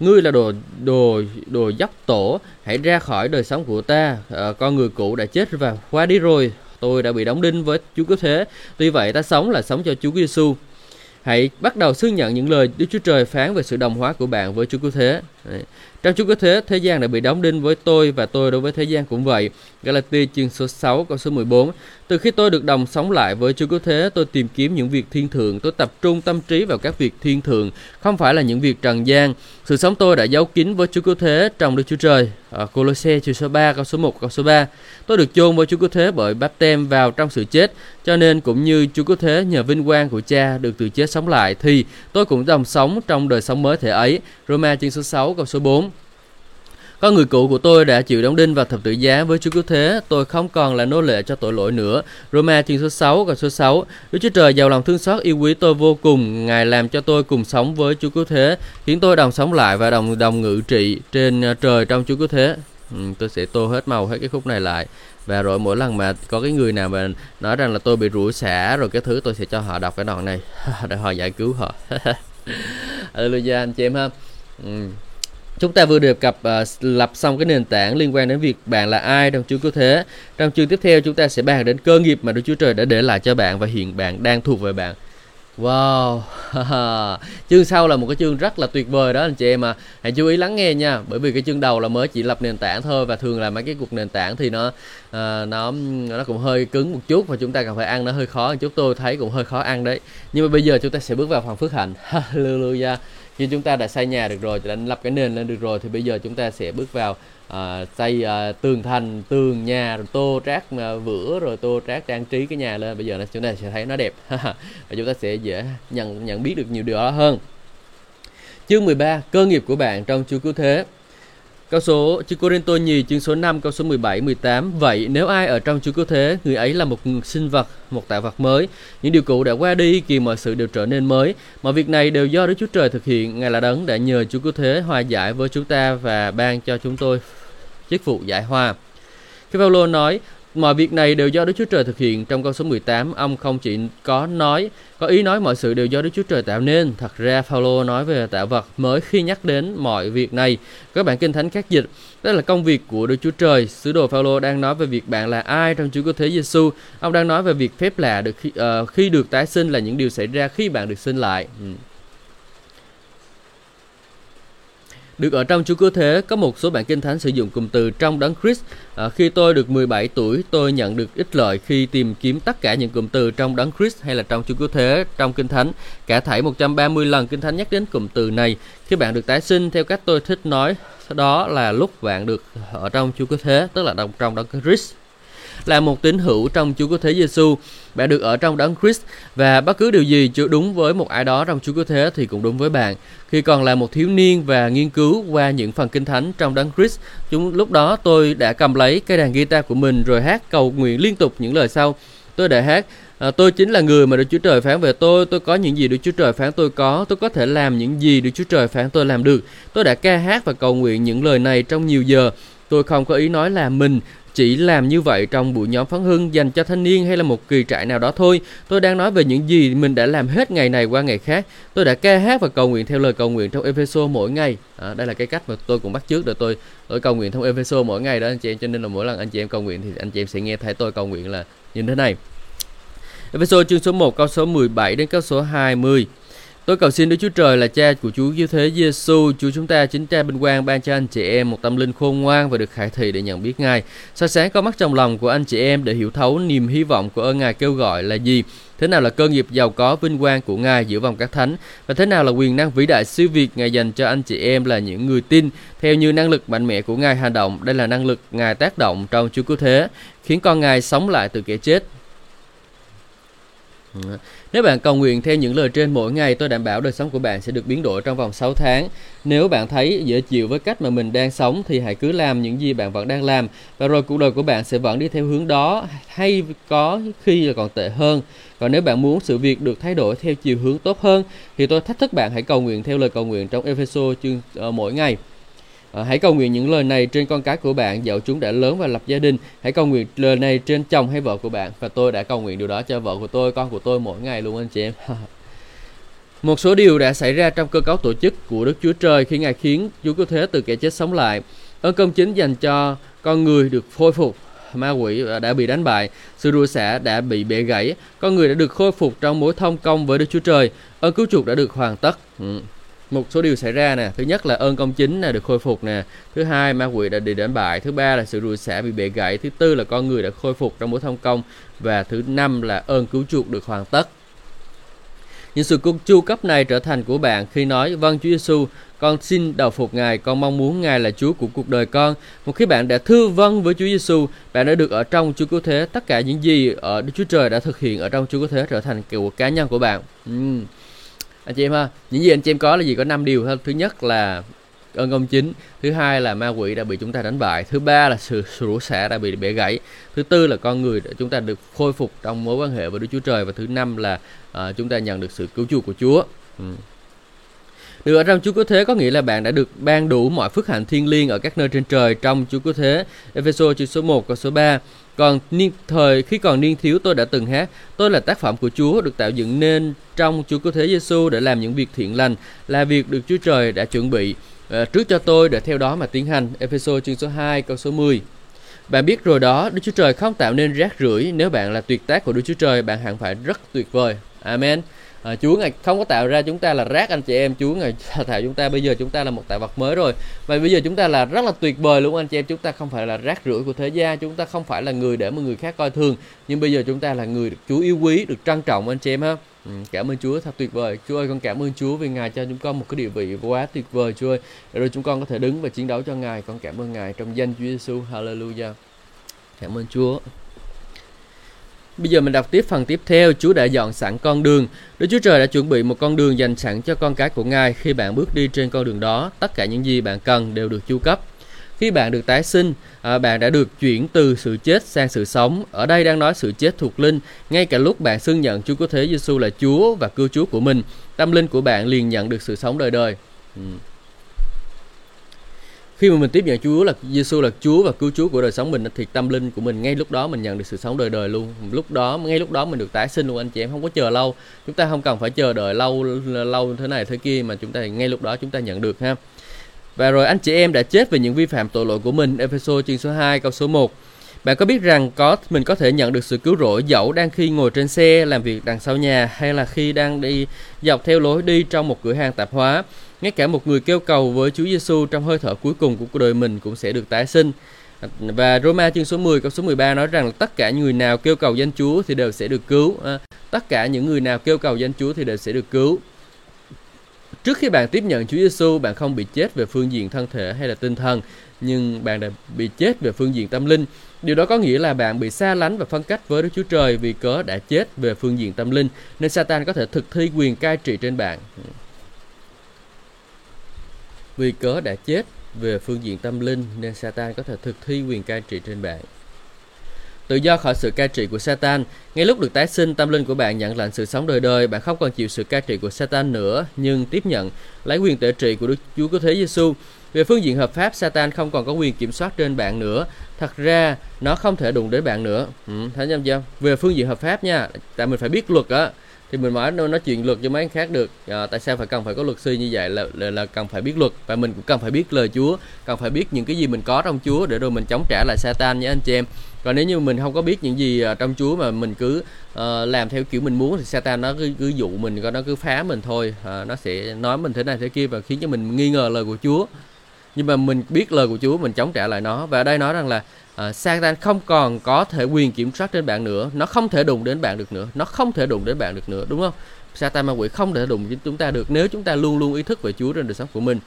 A: ngươi là đồ đồ đồ dốc tổ hãy ra khỏi đời sống của ta. À, con người cũ đã chết và qua đi rồi. Tôi đã bị đóng đinh với Chúa Cứu Thế. Tuy vậy ta sống là sống cho Chúa Giêsu. Hãy bắt đầu xưng nhận những lời Đức Chúa Trời phán về sự đồng hóa của bạn với Chúa Cứu Thế. Đấy. Trong Chúa Cứu Thế, thế gian đã bị đóng đinh với tôi và tôi đối với thế gian cũng vậy. Galati chương số 6 câu số 14 từ khi tôi được đồng sống lại với Chúa Cứu Thế, tôi tìm kiếm những việc thiên thượng, tôi tập trung tâm trí vào các việc thiên thượng, không phải là những việc trần gian. Sự sống tôi đã giấu kín với Chúa Cứu Thế trong Đức Chúa Trời. Ở Colosse chương số 3 câu số 1 câu số 3 Tôi được chôn với Chúa Cứu Thế bởi báp tem vào trong sự chết, cho nên cũng như Chúa Cứu Thế nhờ vinh quang của Cha được từ chết sống lại, thì tôi cũng đồng sống trong đời sống mới thể ấy. Roma chương số 6 câu số 4 con người cũ của tôi đã chịu đóng đinh và thập tự giá với Chúa Cứu Thế, tôi không còn là nô lệ cho tội lỗi nữa. Roma chương số 6 và số 6 Đức Chúa Trời giàu lòng thương xót yêu quý tôi vô cùng, Ngài làm cho tôi cùng sống với Chúa Cứu Thế, khiến tôi đồng sống lại và đồng đồng ngự trị trên ờ, trời trong Chúa Cứu Thế. Ừ, tôi sẽ tô hết màu hết cái khúc này lại. Và rồi mỗi lần mà có cái người nào mà nói rằng là tôi bị rủa xả rồi cái thứ tôi sẽ cho họ đọc cái đoạn này. [laughs] Để họ giải cứu họ. [laughs] Hallelujah anh chị em ha. Ừ chúng ta vừa đề cập uh, lập xong cái nền tảng liên quan đến việc bạn là ai trong chương cứu thế. Trong chương tiếp theo chúng ta sẽ bàn đến cơ nghiệp mà Đức Chúa Trời đã để lại cho bạn và hiện bạn đang thuộc về bạn. Wow, [laughs] chương sau là một cái chương rất là tuyệt vời đó anh chị em à Hãy chú ý lắng nghe nha Bởi vì cái chương đầu là mới chỉ lập nền tảng thôi Và thường là mấy cái cuộc nền tảng thì nó uh, nó nó cũng hơi cứng một chút Và chúng ta cần phải ăn nó hơi khó. Chút Tôi thấy cũng hơi khó ăn đấy. Nhưng mà bây giờ chúng ta sẽ bước vào phần phước hạnh. [laughs] Hallelujah khi chúng ta đã xây nhà được rồi đã lập cái nền lên được rồi thì bây giờ chúng ta sẽ bước vào à, xây à, tường thành tường nhà rồi tô trát à, vữa rồi tô trát trang trí cái nhà lên. Bây giờ là chúng ta sẽ thấy nó đẹp. [laughs] Và chúng ta sẽ dễ nhận nhận biết được nhiều điều đó hơn. Chương 13 cơ nghiệp của bạn trong Chúa cứu thế. Câu số, chữ Corinto nhì chương số 5 câu số 17 18 Vậy nếu ai ở trong Chúa Cứu Thế, Người ấy là một sinh vật, Một tạo vật mới. Những điều cũ đã qua đi, Kỳ mọi sự đều trở nên mới. Mọi việc này đều do Đức Chúa Trời thực hiện. Ngài là đấng đã nhờ Chúa Cứu Thế hòa giải với chúng ta Và ban cho chúng tôi chức vụ giải hòa khi Paulo nói mọi việc này đều do Đức Chúa Trời thực hiện. Trong câu số 18, ông không chỉ có nói, có ý nói mọi sự đều do Đức Chúa Trời tạo nên. Thật ra Phaolô nói về tạo vật mới khi nhắc đến mọi việc này. Các bạn kinh thánh khác dịch, đó là công việc của Đức Chúa Trời. Sứ đồ Phaolô đang nói về việc bạn là ai trong Chúa Cứu Thế Giêsu. Ông đang nói về việc phép lạ được khi, uh, khi được tái sinh là những điều xảy ra khi bạn được sinh lại. Ừ. Được ở trong Chúa Cứu Thế, có một số bản kinh thánh sử dụng cụm từ trong đấng Christ. À, khi tôi được 17 tuổi, tôi nhận được ích lợi khi tìm kiếm tất cả những cụm từ trong đấng Christ hay là trong Chúa Cứu Thế trong kinh thánh. Cả thảy 130 lần kinh thánh nhắc đến cụm từ này. Khi bạn được tái sinh theo cách tôi thích nói, đó là lúc bạn được ở trong Chúa Cứu Thế, tức là trong đấng Christ là một tín hữu trong Chúa Cứu Thế Giêsu. Bạn được ở trong đấng Christ và bất cứ điều gì chưa đúng với một ai đó trong Chúa Cứu Thế thì cũng đúng với bạn. Khi còn là một thiếu niên và nghiên cứu qua những phần kinh thánh trong đấng Christ, chúng lúc đó tôi đã cầm lấy cây đàn guitar của mình rồi hát cầu nguyện liên tục những lời sau. Tôi đã hát À, tôi chính là người mà Đức Chúa Trời phán về tôi, tôi có những gì Đức Chúa Trời phán tôi có, tôi có thể làm những gì Đức Chúa Trời phán tôi làm được. Tôi đã ca hát và cầu nguyện những lời này trong nhiều giờ. Tôi không có ý nói là mình chỉ làm như vậy trong buổi nhóm phấn hưng dành cho thanh niên hay là một kỳ trại nào đó thôi. Tôi đang nói về những gì mình đã làm hết ngày này qua ngày khác. Tôi đã ca hát và cầu nguyện theo lời cầu nguyện trong Epheso mỗi ngày. À, đây là cái cách mà tôi cũng bắt trước để tôi tôi cầu nguyện trong Epheso mỗi ngày đó anh chị em. Cho nên là mỗi lần anh chị em cầu nguyện thì anh chị em sẽ nghe thấy tôi cầu nguyện là như thế này. Epheso chương số 1 câu số 17 đến câu số 20. Tôi cầu xin Đức Chúa Trời là cha của Chúa Cứu Thế Giêsu, Chúa chúng ta chính cha bình quang ban cho anh chị em một tâm linh khôn ngoan và được khải thị để nhận biết Ngài. soi sáng có mắt trong lòng của anh chị em để hiểu thấu niềm hy vọng của ơn Ngài kêu gọi là gì, thế nào là cơ nghiệp giàu có vinh quang của Ngài giữa vòng các thánh và thế nào là quyền năng vĩ đại siêu việt Ngài dành cho anh chị em là những người tin theo như năng lực mạnh mẽ của Ngài hành động. Đây là năng lực Ngài tác động trong Chúa Cứu Thế, khiến con Ngài sống lại từ kẻ chết nếu bạn cầu nguyện theo những lời trên mỗi ngày, tôi đảm bảo đời sống của bạn sẽ được biến đổi trong vòng 6 tháng. Nếu bạn thấy dễ chịu với cách mà mình đang sống thì hãy cứ làm những gì bạn vẫn đang làm và rồi cuộc đời của bạn sẽ vẫn đi theo hướng đó hay có khi là còn tệ hơn. Còn nếu bạn muốn sự việc được thay đổi theo chiều hướng tốt hơn thì tôi thách thức bạn hãy cầu nguyện theo lời cầu nguyện trong Ephesos chương uh, mỗi ngày. Ờ, hãy cầu nguyện những lời này trên con cái của bạn dẫu chúng đã lớn và lập gia đình. Hãy cầu nguyện lời này trên chồng hay vợ của bạn và tôi đã cầu nguyện điều đó cho vợ của tôi, con của tôi mỗi ngày luôn anh chị em. [laughs] Một số điều đã xảy ra trong cơ cấu tổ chức của Đức Chúa Trời khi Ngài khiến Chúa Cứu Thế từ kẻ chết sống lại. Ơn công chính dành cho con người được khôi phục ma quỷ đã bị đánh bại, sự rủa xả đã bị bẻ gãy, con người đã được khôi phục trong mối thông công với Đức Chúa Trời, ơn cứu chuộc đã được hoàn tất. Ừ một số điều xảy ra nè. Thứ nhất là ơn công chính là được khôi phục nè. Thứ hai ma quỷ đã bị đánh bại thứ ba là sự rủi xả bị bẻ gãy. Thứ tư là con người đã khôi phục trong mối thông công. Và thứ năm là ơn cứu chuộc được hoàn tất. Những sự cung chu cấp này trở thành của bạn khi nói vâng Chúa Giêsu con xin đầu phục Ngài, con mong muốn Ngài là Chúa của cuộc đời con. Một khi bạn đã thưa vâng với Chúa Giêsu, bạn đã được ở trong Chúa Cứu Thế. Tất cả những gì ở Đức Chúa Trời đã thực hiện ở trong Chúa Cứu Thế trở thành của cá nhân của bạn. Uhm anh chị em ha những gì anh chị em có là gì có 5 điều thôi thứ nhất là ơn công chính thứ hai là ma quỷ đã bị chúng ta đánh bại thứ ba là sự rủa xả đã bị bẻ gãy thứ tư là con người chúng ta được khôi phục trong mối quan hệ với Đức Chúa Trời và thứ năm là uh, chúng ta nhận được sự cứu chuộc của Chúa ừ. Được ở trong Chúa Cứu Thế có nghĩa là bạn đã được ban đủ mọi phước hạnh thiên liêng ở các nơi trên trời trong Chúa Cứu Thế. Ephesos chương số 1 câu số 3. Còn niên thời khi còn niên thiếu tôi đã từng hát, tôi là tác phẩm của Chúa được tạo dựng nên trong Chúa Cứu Thế Giêsu để làm những việc thiện lành, là việc được Chúa Trời đã chuẩn bị uh, trước cho tôi để theo đó mà tiến hành. Ephesos chương số 2 câu số 10. Bạn biết rồi đó, Đức Chúa Trời không tạo nên rác rưởi. Nếu bạn là tuyệt tác của Đức Chúa Trời, bạn hẳn phải rất tuyệt vời. Amen à, Chúa ngài không có tạo ra chúng ta là rác anh chị em. Chúa ngài [laughs] tạo chúng ta bây giờ chúng ta là một tạo vật mới rồi. Và bây giờ chúng ta là rất là tuyệt vời luôn anh chị em. Chúng ta không phải là rác rưởi của thế gian chúng ta không phải là người để mà người khác coi thường. Nhưng bây giờ chúng ta là người được Chúa yêu quý được trân trọng anh chị em ha. Ừ, cảm ơn Chúa thật tuyệt vời. Chúa ơi con cảm ơn Chúa vì Ngài cho chúng con một cái địa vị quá tuyệt vời Chúa ơi. Để rồi chúng con có thể đứng và chiến đấu cho Ngài. Con cảm ơn Ngài trong danh Chúa Giêsu Hallelujah. Cảm ơn Chúa. Bây giờ mình đọc tiếp phần tiếp theo, Chúa đã dọn sẵn con đường. Đức Chúa Trời đã chuẩn bị một con đường dành sẵn cho con cái của Ngài. Khi bạn bước đi trên con đường đó, tất cả những gì bạn cần đều được chu cấp. Khi bạn được tái sinh, à, bạn đã được chuyển từ sự chết sang sự sống. Ở đây đang nói sự chết thuộc linh. Ngay cả lúc bạn xưng nhận Chúa Cứu Thế Giêsu là Chúa và cứu Chúa của mình, tâm linh của bạn liền nhận được sự sống đời đời. Ừ khi mà mình tiếp nhận Chúa là Giêsu là Chúa và cứu Chúa của đời sống mình, thì tâm linh của mình ngay lúc đó mình nhận được sự sống đời đời luôn. Lúc đó, ngay lúc đó mình được tái sinh luôn anh chị em, không có chờ lâu. Chúng ta không cần phải chờ đợi lâu lâu thế này thế kia mà chúng ta ngay lúc đó chúng ta nhận được ha. Và rồi anh chị em đã chết về những vi phạm tội lỗi của mình. Ephesos chương số 2 câu số 1 bạn có biết rằng có, mình có thể nhận được sự cứu rỗi dẫu đang khi ngồi trên xe, làm việc đằng sau nhà, hay là khi đang đi dọc theo lối đi trong một cửa hàng tạp hóa? Ngay cả một người kêu cầu với Chúa Giêsu trong hơi thở cuối cùng của cuộc đời mình cũng sẽ được tái sinh. Và Roma chương số 10 câu số 13 nói rằng tất cả người nào kêu cầu danh Chúa thì đều sẽ được cứu. À, tất cả những người nào kêu cầu danh Chúa thì đều sẽ được cứu. Trước khi bạn tiếp nhận Chúa Giêsu, bạn không bị chết về phương diện thân thể hay là tinh thần, nhưng bạn đã bị chết về phương diện tâm linh. Điều đó có nghĩa là bạn bị xa lánh và phân cách với Đức Chúa Trời vì cớ đã chết về phương diện tâm linh, nên Satan có thể thực thi quyền cai trị trên bạn vì cớ đã chết về phương diện tâm linh nên Satan có thể thực thi quyền cai trị trên bạn. Tự do khỏi sự cai trị của Satan, ngay lúc được tái sinh, tâm linh của bạn nhận lãnh sự sống đời đời, bạn không còn chịu sự cai trị của Satan nữa, nhưng tiếp nhận lấy quyền tể trị của Đức Chúa Cứu Thế Giêsu. Về phương diện hợp pháp, Satan không còn có quyền kiểm soát trên bạn nữa. Thật ra, nó không thể đụng đến bạn nữa. Ừ, thấy chưa? Về phương diện hợp pháp nha, tại mình phải biết luật á thì mình mới nói chuyện luật cho mấy anh khác được. À, tại sao phải cần phải có luật sư như vậy? Là, là là cần phải biết luật. Và mình cũng cần phải biết lời Chúa cần phải biết những cái gì mình có trong Chúa để rồi mình chống trả lại Satan nhé anh chị em. Còn nếu như mình không có biết những gì ờ, trong Chúa mà mình cứ uh, làm theo kiểu mình muốn thì Satan nó cứ cứ dụ mình nó cứ phá mình thôi. Uh, nó sẽ nói mình thế này thế kia và khiến cho mình nghi ngờ lời của Chúa. Nhưng mà mình biết lời của Chúa mình chống trả lại nó. Và ở đây nói rằng là Ờ, à, Satan không còn có thể quyền kiểm soát trên bạn nữa. Nó không thể đụng đến bạn được nữa. Nó không thể đụng đến bạn được nữa đúng không? Satan ma quỷ không thể đụng đến chúng ta được nếu chúng ta luôn luôn ý thức về Chúa trên đời sống của mình.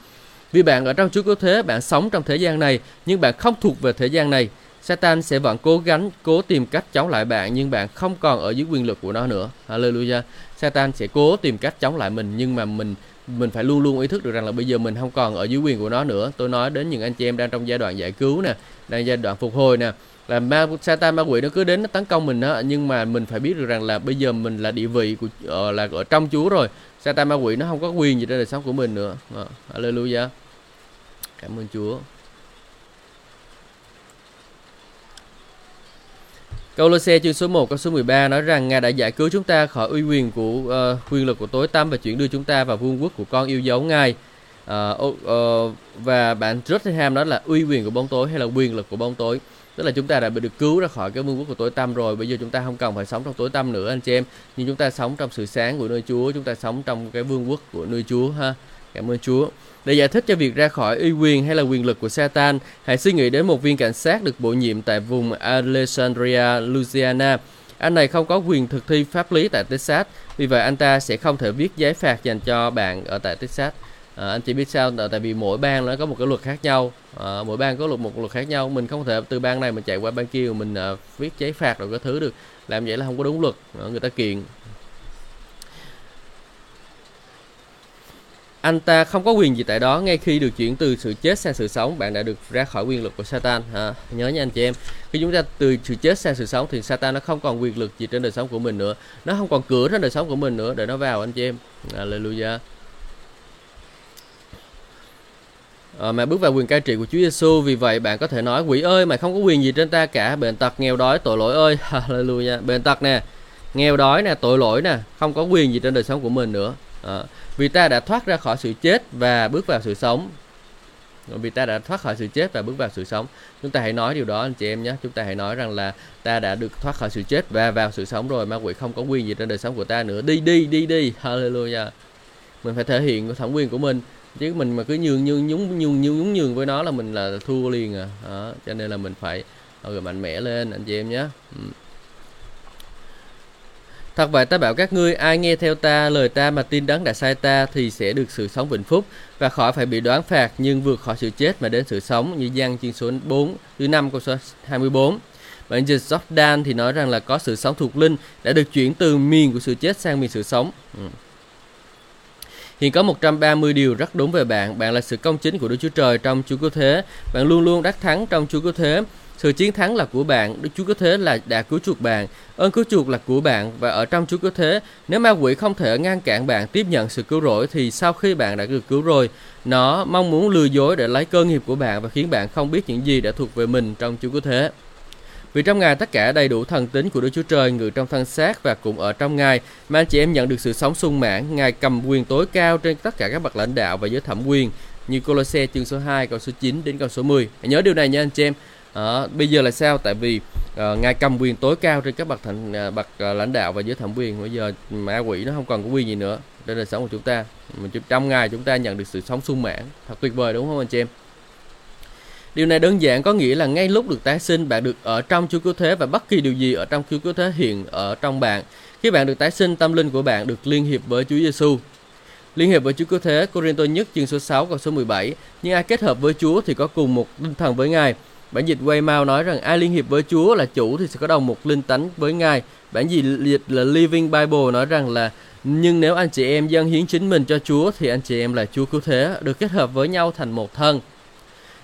A: Vì bạn ở trong Chúa có thế bạn sống trong thế gian này nhưng bạn không thuộc về thế gian này. Satan sẽ vẫn cố gắng cố tìm cách chống lại bạn nhưng bạn không còn ở dưới quyền lực của nó nữa. Hallelujah. Satan sẽ cố tìm cách chống lại mình nhưng mà mình mình phải luôn luôn ý thức được rằng là bây giờ mình không còn ở dưới quyền của nó nữa. Tôi nói đến những anh chị em đang trong giai đoạn giải cứu nè đang giai đoạn phục hồi nè là ma Satan ma quỷ nó cứ đến nó tấn công mình đó nhưng mà mình phải biết được rằng là bây giờ mình là địa vị của uh, là ở trong Chúa rồi. Satan ma quỷ nó không có quyền gì trên đời sống của mình nữa. Uh, Hallelujah. Cảm ơn Chúa. Câu lô xe chương số 1 câu số 13 nói rằng Ngài đã giải cứu chúng ta khỏi uy quyền của uh, quyền lực của tối tăm và chuyển đưa chúng ta vào vương quốc của con yêu dấu Ngài. Uh, uh, và bạn Rotherham nói là uy quyền của bóng tối hay là quyền lực của bóng tối. Tức là chúng ta đã bị được cứu ra khỏi cái vương quốc của tối tăm rồi. Bây giờ chúng ta không cần phải sống trong tối tăm nữa anh chị em. Nhưng chúng ta sống trong sự sáng của nơi Chúa. Chúng ta sống trong cái vương quốc của nơi Chúa ha. Cảm ơn Chúa. Để giải thích cho việc ra khỏi uy quyền hay là quyền lực của Satan, hãy suy nghĩ đến một viên cảnh sát được bổ nhiệm tại vùng Alexandria, Louisiana. Anh này không có quyền thực thi pháp lý tại Texas, vì vậy anh ta sẽ không thể viết giấy phạt dành cho bạn ở tại Texas. À, anh chỉ biết sao tại vì mỗi bang nó có một cái luật khác nhau. À, mỗi bang có luật một luật khác nhau. Mình không thể từ bang này mình chạy qua bang kia mình uh, viết giấy phạt rồi cái thứ được. Làm vậy là không có đúng luật. À, người ta kiện. Anh ta không có quyền gì tại đó ngay khi được chuyển từ sự chết sang sự sống. Bạn đã được ra khỏi quyền lực của Satan ha. nhớ nha anh chị em. Khi chúng ta từ sự chết sang sự sống thì Satan nó không còn quyền lực gì trên đời sống của mình nữa. Nó không còn cửa trên đời sống của mình nữa để nó vào anh chị em. Alleluia À, ờ, mà bước vào quyền cai trị của Chúa Giêsu vì vậy bạn có thể nói quỷ ơi mày không có quyền gì trên ta cả. Bệnh tật nghèo đói tội lỗi ơi. [laughs] Alleluia bệnh tật nè nghèo đói nè tội lỗi nè không có quyền gì trên đời sống của mình nữa à, vì ta đã thoát ra khỏi sự chết và bước vào sự sống. Vì ta đã thoát khỏi sự chết và bước vào sự sống. Chúng ta hãy nói điều đó anh chị em nhé. Chúng ta hãy nói rằng là ta đã được thoát khỏi sự chết và vào sự sống rồi. Ma quỷ không có quyền gì trên đời sống của ta nữa. Đi đi đi đi. Hallelujah. Mình phải thể hiện thẩm quyền của mình. Chứ mình mà cứ nhường nhường nhún nhường nhường nhúng nhường với nó là mình là thua liền à. Đó, cho nên là mình phải ờ, mạnh mẽ lên anh chị em nhé. Ừ. Thật vậy ta bảo các ngươi, ai nghe theo ta, lời ta mà tin đấng đã sai ta thì sẽ được sự sống vĩnh phúc và khỏi phải bị đoán phạt nhưng vượt khỏi sự chết mà đến sự sống như gian chương số 4 thứ 5 câu số 24. Bản dịch Jordan thì nói rằng là có sự sống thuộc linh đã được chuyển từ miền của sự chết sang miền sự sống. Ừ. Hiện có 130 điều rất đúng về bạn. Bạn là sự công chính của Đức Chúa Trời trong Chúa Cứu Thế. Bạn luôn luôn đắc thắng trong Chúa Cứu Thế. Sự chiến thắng là của bạn, Đức Chúa Cứu Thế là đã cứu chuộc bạn, ơn cứu chuộc là của bạn và ở trong Chúa Cứu Thế, nếu ma quỷ không thể ngăn cản bạn tiếp nhận sự cứu rỗi thì sau khi bạn đã được cứu rồi, nó mong muốn lừa dối để lấy cơ nghiệp của bạn và khiến bạn không biết những gì đã thuộc về mình trong Chúa Cứu Thế. Vì trong Ngài tất cả đầy đủ thần tính của Đức Chúa Trời ngự trong thân xác và cũng ở trong Ngài mà anh chị em nhận được sự sống sung mãn. Ngài cầm quyền tối cao trên tất cả các bậc lãnh đạo và giới thẩm quyền như Colosse chương số 2 câu số 9 đến câu số 10. Hãy nhớ điều này nha anh chị em. À, bây giờ là sao? Tại vì ờ, à, ngài cầm quyền tối cao trên các bậc thành à, bậc à, lãnh đạo và giới thẩm quyền. Bây giờ ma quỷ nó không còn có quyền gì nữa trên đời sống của chúng ta. mình trong ngài chúng ta nhận được sự sống sung mãn. Thật tuyệt vời đúng không anh chị em? Điều này đơn giản có nghĩa là ngay lúc được tái sinh, bạn được ở trong Chúa Cứu Thế và bất kỳ điều gì ở trong Chúa Cứu Thế hiện ở trong bạn. Khi bạn được tái sinh, tâm linh của bạn được liên hiệp với Chúa Giêsu. Liên hiệp với Chúa Cứu Thế, Corinto nhất chương số 6 câu số 17. Nhưng ai kết hợp với Chúa thì có cùng một tinh thần với Ngài. Bản dịch Weymouth nói rằng ai liên hiệp với Chúa là chủ thì sẽ có đồng một linh tánh với Ngài. Bản dịch là Living Bible nói rằng là nhưng nếu anh chị em dâng hiến chính mình cho Chúa thì anh chị em là Chúa Cứu Thế, được kết hợp với nhau thành một thân.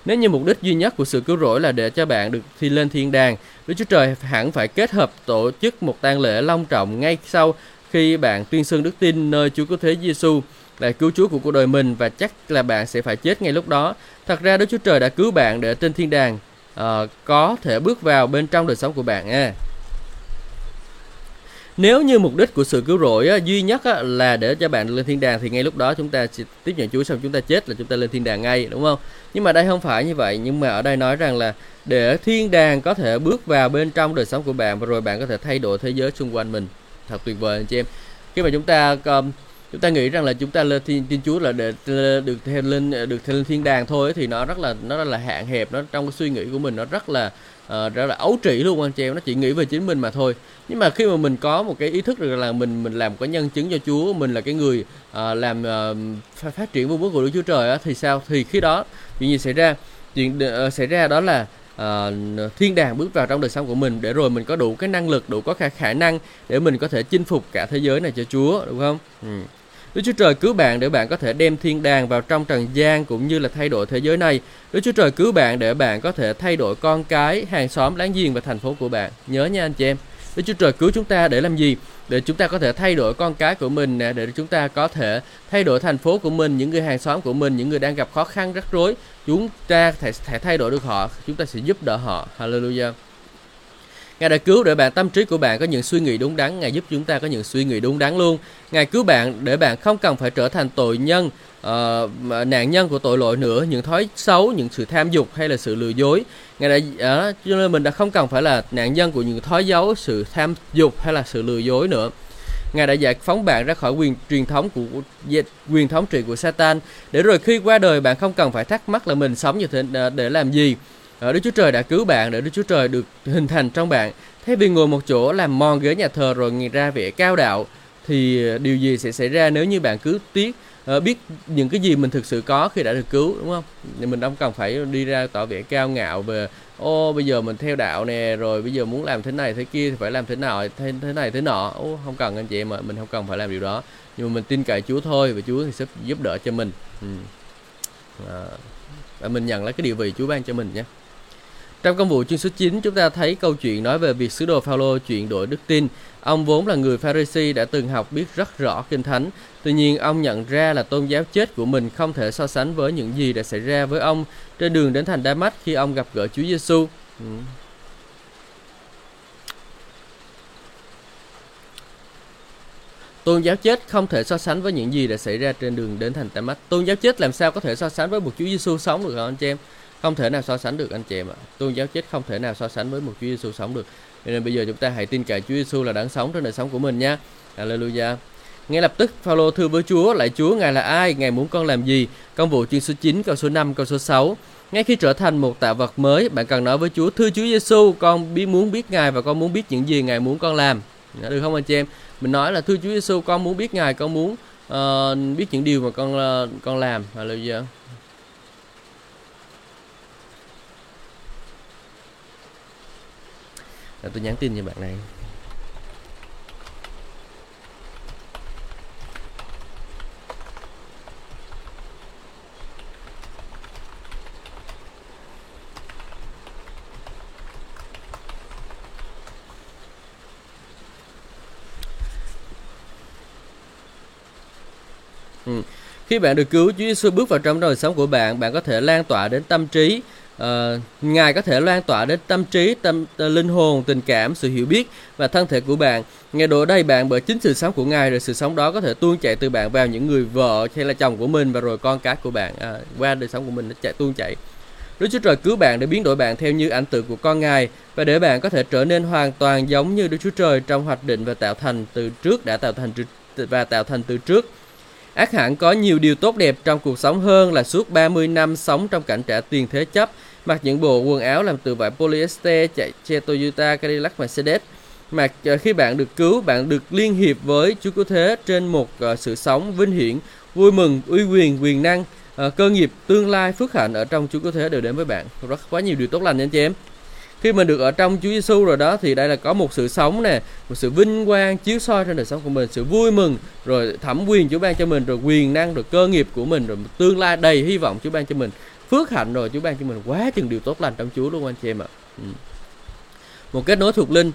A: Nếu như mục đích duy nhất của sự cứu rỗi là để cho bạn được thi lên thiên đàng, Đức Chúa Trời hẳn phải kết hợp tổ chức một tang lễ long trọng ngay sau khi bạn tuyên xưng đức tin nơi Chúa Cứu Thế Giêsu là cứu Chúa của cuộc đời mình và chắc là bạn sẽ phải chết ngay lúc đó. Thật ra Đức Chúa Trời đã cứu bạn để trên thiên đàng uh, có thể bước vào bên trong đời sống của bạn nha. Nếu như mục đích của sự cứu rỗi á, duy nhất á, là để cho bạn lên thiên đàng thì ngay lúc đó chúng ta tiếp nhận Chúa xong chúng ta chết là chúng ta lên thiên đàng ngay đúng không? Nhưng mà đây không phải như vậy nhưng mà ở đây nói rằng là để thiên đàng có thể bước vào bên trong đời sống của bạn và rồi bạn có thể thay đổi thế giới xung quanh mình. Thật tuyệt vời anh chị em. Khi mà chúng ta um, chúng ta nghĩ rằng là chúng ta lên thiên, thiên chúa là để được thêm lên được thêm lên thiên đàng thôi thì nó rất là nó rất là hạn hẹp nó trong cái suy nghĩ của mình nó rất là uh, rất là ấu trĩ luôn anh chị em nó chỉ nghĩ về chính mình mà thôi nhưng mà khi mà mình có một cái ý thức được là mình mình làm có nhân chứng cho chúa mình là cái người uh, làm uh, phát triển vương quốc của đức chúa trời á, thì sao thì khi đó chuyện gì xảy ra chuyện uh, xảy ra đó là uh, thiên đàng bước vào trong đời sống của mình để rồi mình có đủ cái năng lực đủ có khả khả năng để mình có thể chinh phục cả thế giới này cho Chúa đúng không? Ừ. Đức Chúa Trời cứu bạn để bạn có thể đem thiên đàng vào trong trần gian cũng như là thay đổi thế giới này. Đức Chúa Trời cứu bạn để bạn có thể thay đổi con cái, hàng xóm, láng giềng và thành phố của bạn. Nhớ nha anh chị em. Đức Chúa Trời cứu chúng ta để làm gì? Để chúng ta có thể thay đổi con cái của mình nè, để chúng ta có thể thay đổi thành phố của mình, những người hàng xóm của mình, những người đang gặp khó khăn rắc rối. Chúng ta thể, thể thay đổi được họ, chúng ta sẽ giúp đỡ họ. Hallelujah. Ngài đã cứu để bạn tâm trí của bạn có những suy nghĩ đúng đắn, Ngài giúp chúng ta có những suy nghĩ đúng đắn luôn. Ngài cứu bạn để bạn không cần phải trở thành tội nhân, uh, nạn nhân của tội lỗi nữa, những thói xấu, những sự tham dục hay là sự lừa dối. Ngài đã uh, cho nên mình đã không cần phải là nạn nhân của những thói xấu, sự tham dục hay là sự lừa dối nữa. Ngài đã giải phóng bạn ra khỏi quyền truyền thống của quyền thống trị của Satan để rồi khi qua đời bạn không cần phải thắc mắc là mình sống như thế ờ, để làm gì Ờ, Đức Chúa Trời đã cứu bạn để Đức Chúa Trời được hình thành trong bạn. Thế vì ngồi một chỗ làm mòn ghế nhà thờ rồi nghĩ ra vẻ cao đạo thì ờ, điều gì sẽ xảy ra nếu như bạn cứ tiếc ờ, biết những cái gì mình thực sự có khi đã được cứu đúng không? Thì mình không cần phải đi ra tỏ vẻ cao ngạo về ô bây giờ mình theo đạo nè rồi bây giờ muốn làm thế này thế kia thì phải làm thế nào thế, thế này thế nọ ô không cần anh chị em ạ mình không cần phải làm điều đó nhưng mà mình tin cậy Chúa thôi và Chúa thì sẽ giúp đỡ cho mình ừ. à, và mình nhận lấy cái địa vị Chúa ban cho mình nhé trong công vụ chương số 9, chúng ta thấy câu chuyện nói về việc sứ đồ Phaolô chuyển đổi đức tin. Ông vốn là người Pharisee đã từng học biết rất rõ kinh thánh. Tuy nhiên, ông nhận ra là tôn giáo chết của mình không thể so sánh với những gì đã xảy ra với ông trên đường đến thành Đa Mách khi ông gặp gỡ Chúa Giêsu. Ừ. Tôn giáo chết không thể so sánh với những gì đã xảy ra trên đường đến thành Đa Mách. Tôn giáo chết làm sao có thể so sánh với một Chúa Giêsu sống được không anh chị em? Không thể nào so sánh được anh chị em ạ. Tôn giáo chết không thể nào so sánh với một Chúa Giêsu sống được. Nên bây giờ chúng ta hãy tin cậy Chúa Giêsu là đáng sống trong đời sống của mình nha. Hallelujah. Ngay lập tức Phaolô thưa với Chúa lại Chúa ngài là ai? Ngài muốn con làm gì? Công vụ chương số 9 câu số 5 câu số 6 ngay khi trở thành một tạo vật mới bạn cần nói với Chúa thưa Chúa Giêsu con biết muốn biết ngài và con muốn biết những gì ngài muốn con làm dạ, được không anh chị em? Mình nói là thưa Chúa Giêsu con muốn biết ngài con muốn uh, biết những điều mà con uh, con làm. Hallelujah. là tôi nhắn tin cho bạn này. Ừ. Khi bạn được cứu, Chúa Giêsu bước vào trong đời sống của bạn, bạn có thể lan tỏa đến tâm trí, uh, Ngài có thể lan tỏa đến tâm trí, tâm uh, linh hồn, tình cảm, sự hiểu biết và thân thể của bạn. Ngài đổ đầy bạn bởi chính sự sống của Ngài, rồi sự sống đó có thể tuôn chạy từ bạn vào những người vợ hay là chồng của mình và rồi con cái của bạn uh, qua đời sống của mình nó chạy tuôn chạy. Đức Chúa Trời cứu bạn để biến đổi bạn theo như ảnh tượng của con Ngài và để bạn có thể trở nên hoàn toàn giống như Đức Chúa Trời trong hoạch định và tạo thành từ trước đã tạo thành và tạo thành từ trước. Ác hẳn có nhiều điều tốt đẹp trong cuộc sống hơn là suốt 30 năm sống trong cảnh trả tiền thế chấp, mặc những bộ quần áo làm từ vải polyester, chạy xe Toyota, Cadillac, Mercedes. Mà ờ, khi bạn được cứu, bạn được liên hiệp với Chúa Cứu Thế trên một uh, sự sống vinh hiển, vui mừng, uy quyền, quyền năng, uh, cơ nghiệp, tương lai, phước hạnh ở trong Chúa Cứu Thế đều đến với bạn. Rất quá nhiều điều tốt lành nha anh chị em khi mình được ở trong Chúa Giêsu rồi đó thì đây là có một sự sống nè một sự vinh quang chiếu soi trên đời sống của mình sự vui mừng rồi thẩm quyền Chúa ban cho mình rồi quyền năng rồi cơ nghiệp của mình rồi tương lai đầy hy vọng Chúa ban cho mình phước hạnh rồi Chúa ban cho mình quá chừng điều tốt lành trong Chúa luôn anh chị em ạ ừ. một kết nối thuộc linh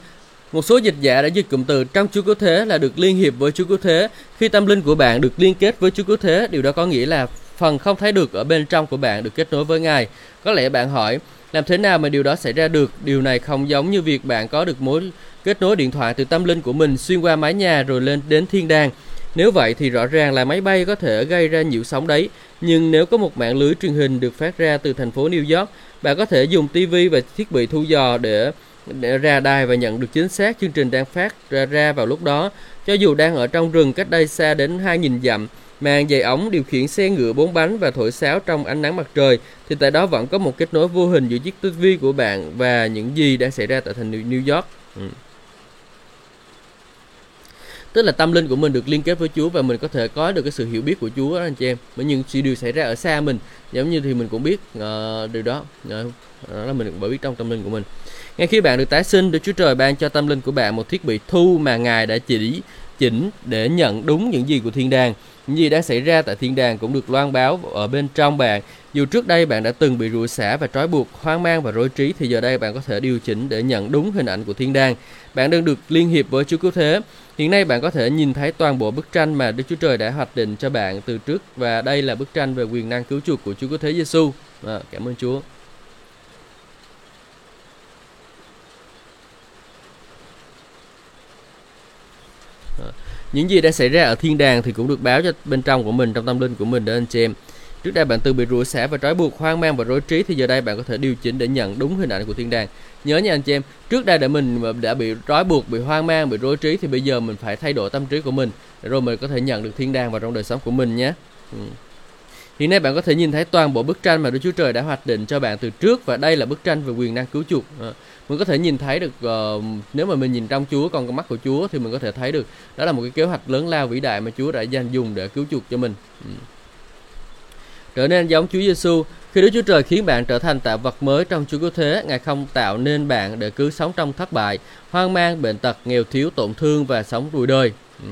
A: một số dịch giả đã dịch cụm từ trong Chúa Cứu Thế là được liên hiệp với Chúa Cứu Thế. Khi tâm linh của bạn được liên kết với Chúa Cứu Thế, điều đó có nghĩa là phần không thấy được ở bên trong của bạn được kết nối với Ngài. Có lẽ bạn hỏi, làm thế nào mà điều đó xảy ra được? Điều này không giống như việc bạn có được mối kết nối điện thoại từ tâm linh của mình xuyên qua mái nhà rồi lên đến thiên đàng. Nếu vậy thì rõ ràng là máy bay có thể gây ra nhiễu sóng đấy. Nhưng nếu có một mạng lưới truyền hình được phát ra từ thành phố New York, bạn có thể dùng TV và thiết bị thu dò để để ra đài và nhận được chính xác chương trình đang phát ra, ra vào lúc đó. Cho dù đang ở trong rừng cách đây xa đến 2.000 dặm, Màn dày ống điều khiển xe ngựa bốn bánh và thổi sáo trong ánh nắng mặt trời thì tại đó vẫn có một kết nối vô hình giữa chiếc TV của bạn và những gì đang xảy ra tại thành New York. Ừ. Tức là tâm linh của mình được liên kết với Chúa và mình có thể có được cái sự hiểu biết của Chúa đó anh chị em. Bởi những sự điều xảy ra ở xa mình, giống như thì mình cũng biết uh, điều đó. Uh, đó là mình cũng biết trong tâm linh của mình. Ngay khi bạn được tái sinh, Đức Chúa Trời ban cho tâm linh của bạn một thiết bị thu mà Ngài đã chỉ chỉnh để nhận đúng những gì của thiên đàng. Những gì đang xảy ra tại thiên đàng cũng được loan báo ở bên trong bạn. Dù trước đây bạn đã từng bị rủa xả và trói buộc, hoang mang và rối trí thì giờ đây bạn có thể điều chỉnh để nhận đúng hình ảnh của thiên đàng. Bạn đang được liên hiệp với Chúa Cứu Thế. Hiện nay bạn có thể nhìn thấy toàn bộ bức tranh mà Đức Chúa Trời đã hoạch định cho bạn từ trước và đây là bức tranh về quyền năng cứu chuộc của Chúa Cứu Thế Giêsu. À, vâng, cảm ơn Chúa. Những gì đã xảy ra ở thiên đàng thì cũng được báo cho bên trong của mình, trong tâm linh của mình đó anh chị em trước đây bạn từng bị rủa xả và trói buộc, hoang mang và rối trí thì giờ đây bạn có thể điều chỉnh để nhận đúng hình ảnh của thiên đàng nhớ nha anh chị em, trước đây để mình đã bị trói buộc, bị hoang mang, bị rối trí thì bây giờ mình phải thay đổi tâm trí của mình rồi mình có thể nhận được thiên đàng vào trong đời sống của mình nhé ừ. Hiện nay bạn có thể nhìn thấy toàn bộ bức tranh mà Đức Chúa Trời đã hoạch định cho bạn từ trước và đây là bức tranh về quyền năng cứu chuộc. Ờ. Mình có thể nhìn thấy được uh, nếu mà mình nhìn trong Chúa còn con mắt của Chúa thì mình có thể thấy được đó là một cái kế hoạch lớn lao vĩ đại mà Chúa đã dành dùng để cứu chuộc cho mình. Ừ. Trở nên giống Chúa Giêsu khi Đức Chúa Trời khiến bạn trở thành tạo vật mới trong Chúa Cứu Thế, Ngài không tạo nên bạn để cứ sống trong thất bại, hoang mang, bệnh tật, nghèo thiếu, tổn thương và sống đùi đời. Ừ.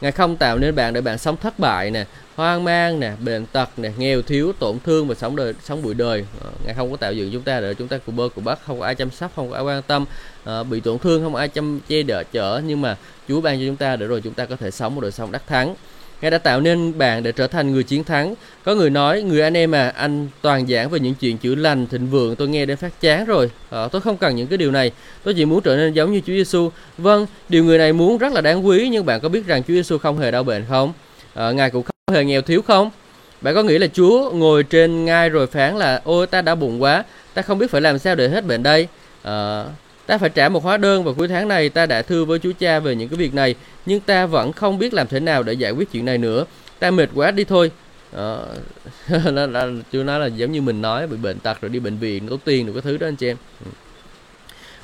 A: Ngài không tạo nên bạn để bạn sống thất bại nè, hoang mang nè, bệnh tật nè, nghèo thiếu, tổn thương và sống đời sống bụi đời. Ờ, Ngài không có tạo dựng chúng ta để chúng ta cụ bơ cụ bắt, không có ai chăm sóc, không có ai quan tâm, ờ, bị tổn thương không ai chăm che đỡ chở nhưng mà Chúa ban cho chúng ta để rồi chúng ta có thể sống một đời sống đắc thắng. Ngài đã tạo nên bạn để trở thành người chiến thắng. Có người nói, người anh em à, anh toàn giảng về những chuyện chữa lành, thịnh vượng, tôi nghe đến phát chán rồi. À, tôi không cần những cái điều này. Tôi chỉ muốn trở nên giống như Chúa Giêsu. Vâng, điều người này muốn rất là đáng quý, nhưng bạn có biết rằng Chúa Giêsu không hề đau bệnh không? À, Ngài cũng không hề nghèo thiếu không? Bạn có nghĩ là Chúa ngồi trên ngai rồi phán là ôi ta đã bụng quá, ta không biết phải làm sao để hết bệnh đây. À, ta phải trả một hóa đơn và cuối tháng này ta đã thưa với chú cha về những cái việc này nhưng ta vẫn không biết làm thế nào để giải quyết chuyện này nữa ta mệt quá đi thôi ờ, [laughs] đó. chú nói là giống như mình nói bị bệnh tật rồi đi bệnh viện tốn tiền được cái thứ đó anh chị em ừ.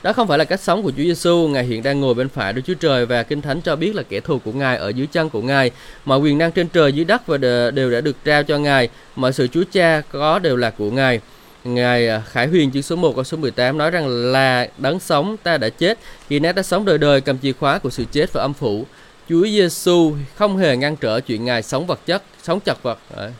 A: đó không phải là cách sống của Chúa Giêsu, Ngài hiện đang ngồi bên phải Đức Chúa Trời và Kinh Thánh cho biết là kẻ thù của Ngài ở dưới chân của Ngài. Mọi quyền năng trên trời dưới đất và đều đã được trao cho Ngài, mọi sự Chúa Cha có đều là của Ngài. Ngài à, Khải Huyền chương số 1 câu số 18 nói rằng là đấng sống ta đã chết, khi nãy ta sống đời đời cầm chìa khóa của sự chết và âm phủ. Chúa Giêsu không hề ngăn trở chuyện Ngài sống vật chất, sống chật vật. Đấy.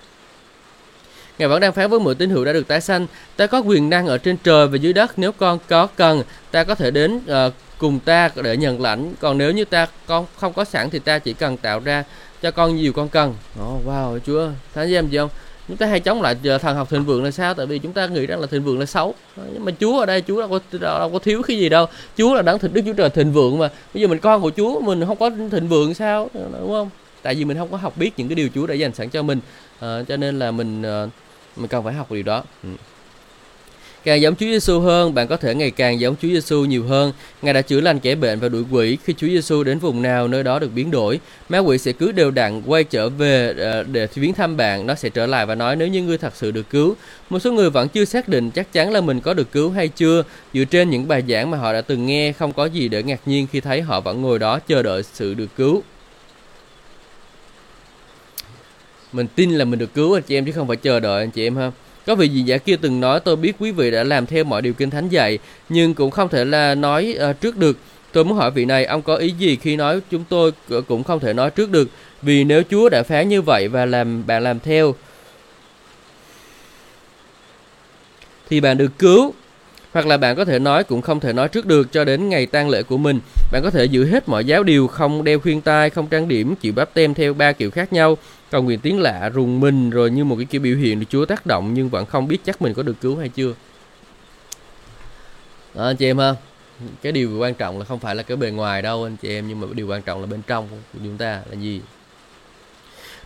A: Ngài vẫn đang phán với mọi tín hữu đã được tái sanh, ta có quyền năng ở trên trời và dưới đất, nếu con có cần, ta có thể đến uh, cùng ta để nhận lãnh, còn nếu như ta con không có sẵn thì ta chỉ cần tạo ra cho con nhiều con cần oh, wow chúa Thánh Giam gì không chúng ta hay chống lại ờ, thần học thịnh vượng là sao? Tại vì chúng ta nghĩ rằng là thịnh vượng là xấu. Nhưng mà chúa ở đây chúa đâu có đâu có thiếu cái gì đâu. Chúa là đáng thịnh đức chúa trời thịnh vượng mà. Bây giờ mình con của chúa mình không có thịnh vượng sao? Ờ, đúng không? Tại vì mình không có học biết những cái điều chúa đã dành sẵn cho mình. À, cho nên là mình mình cần phải học điều đó. Ừ. Càng giống Chúa Giêsu hơn, bạn có thể ngày càng giống Chúa Giêsu nhiều hơn. Ngài đã chữa lành kẻ bệnh và đuổi quỷ. Khi Chúa Giêsu đến vùng nào, nơi đó được biến đổi. Ma quỷ sẽ cứ đều đặn quay trở về ờ, để viếng thăm bạn. Nó sẽ trở lại và nói nếu như ngươi thật sự được cứu. Một số người vẫn chưa xác định chắc chắn là mình có được cứu hay chưa. Dựa trên những bài giảng mà họ đã từng nghe, không có gì để ngạc nhiên khi thấy họ vẫn ngồi đó chờ đợi sự được cứu. Mình tin là mình được cứu anh chị em chứ không phải chờ đợi anh chị em ha. Có vị gì giả kia từng nói tôi biết quý vị đã làm theo mọi điều kinh thánh dạy, nhưng cũng không thể là nói uh, trước được. Tôi muốn hỏi vị này, ông có ý gì khi nói chúng tôi cũng không thể nói trước được, vì nếu Chúa đã phán như vậy và làm bạn làm theo, thì bạn được cứu. Hoặc là bạn có thể nói cũng không thể nói trước được cho đến ngày tang lễ của mình. Bạn có thể giữ hết mọi giáo điều, không đeo khuyên tai, không trang điểm, chịu bắp tem theo ba kiểu khác nhau. Cầu nguyện tiếng lạ rùng mình rồi như một cái kiểu biểu hiện được Chúa tác động nhưng vẫn không biết chắc mình có được cứu hay chưa. Đó, anh chị em ha. Cái điều quan trọng là không phải là cái bề ngoài đâu anh chị em nhưng mà điều quan trọng là bên trong của chúng ta là gì?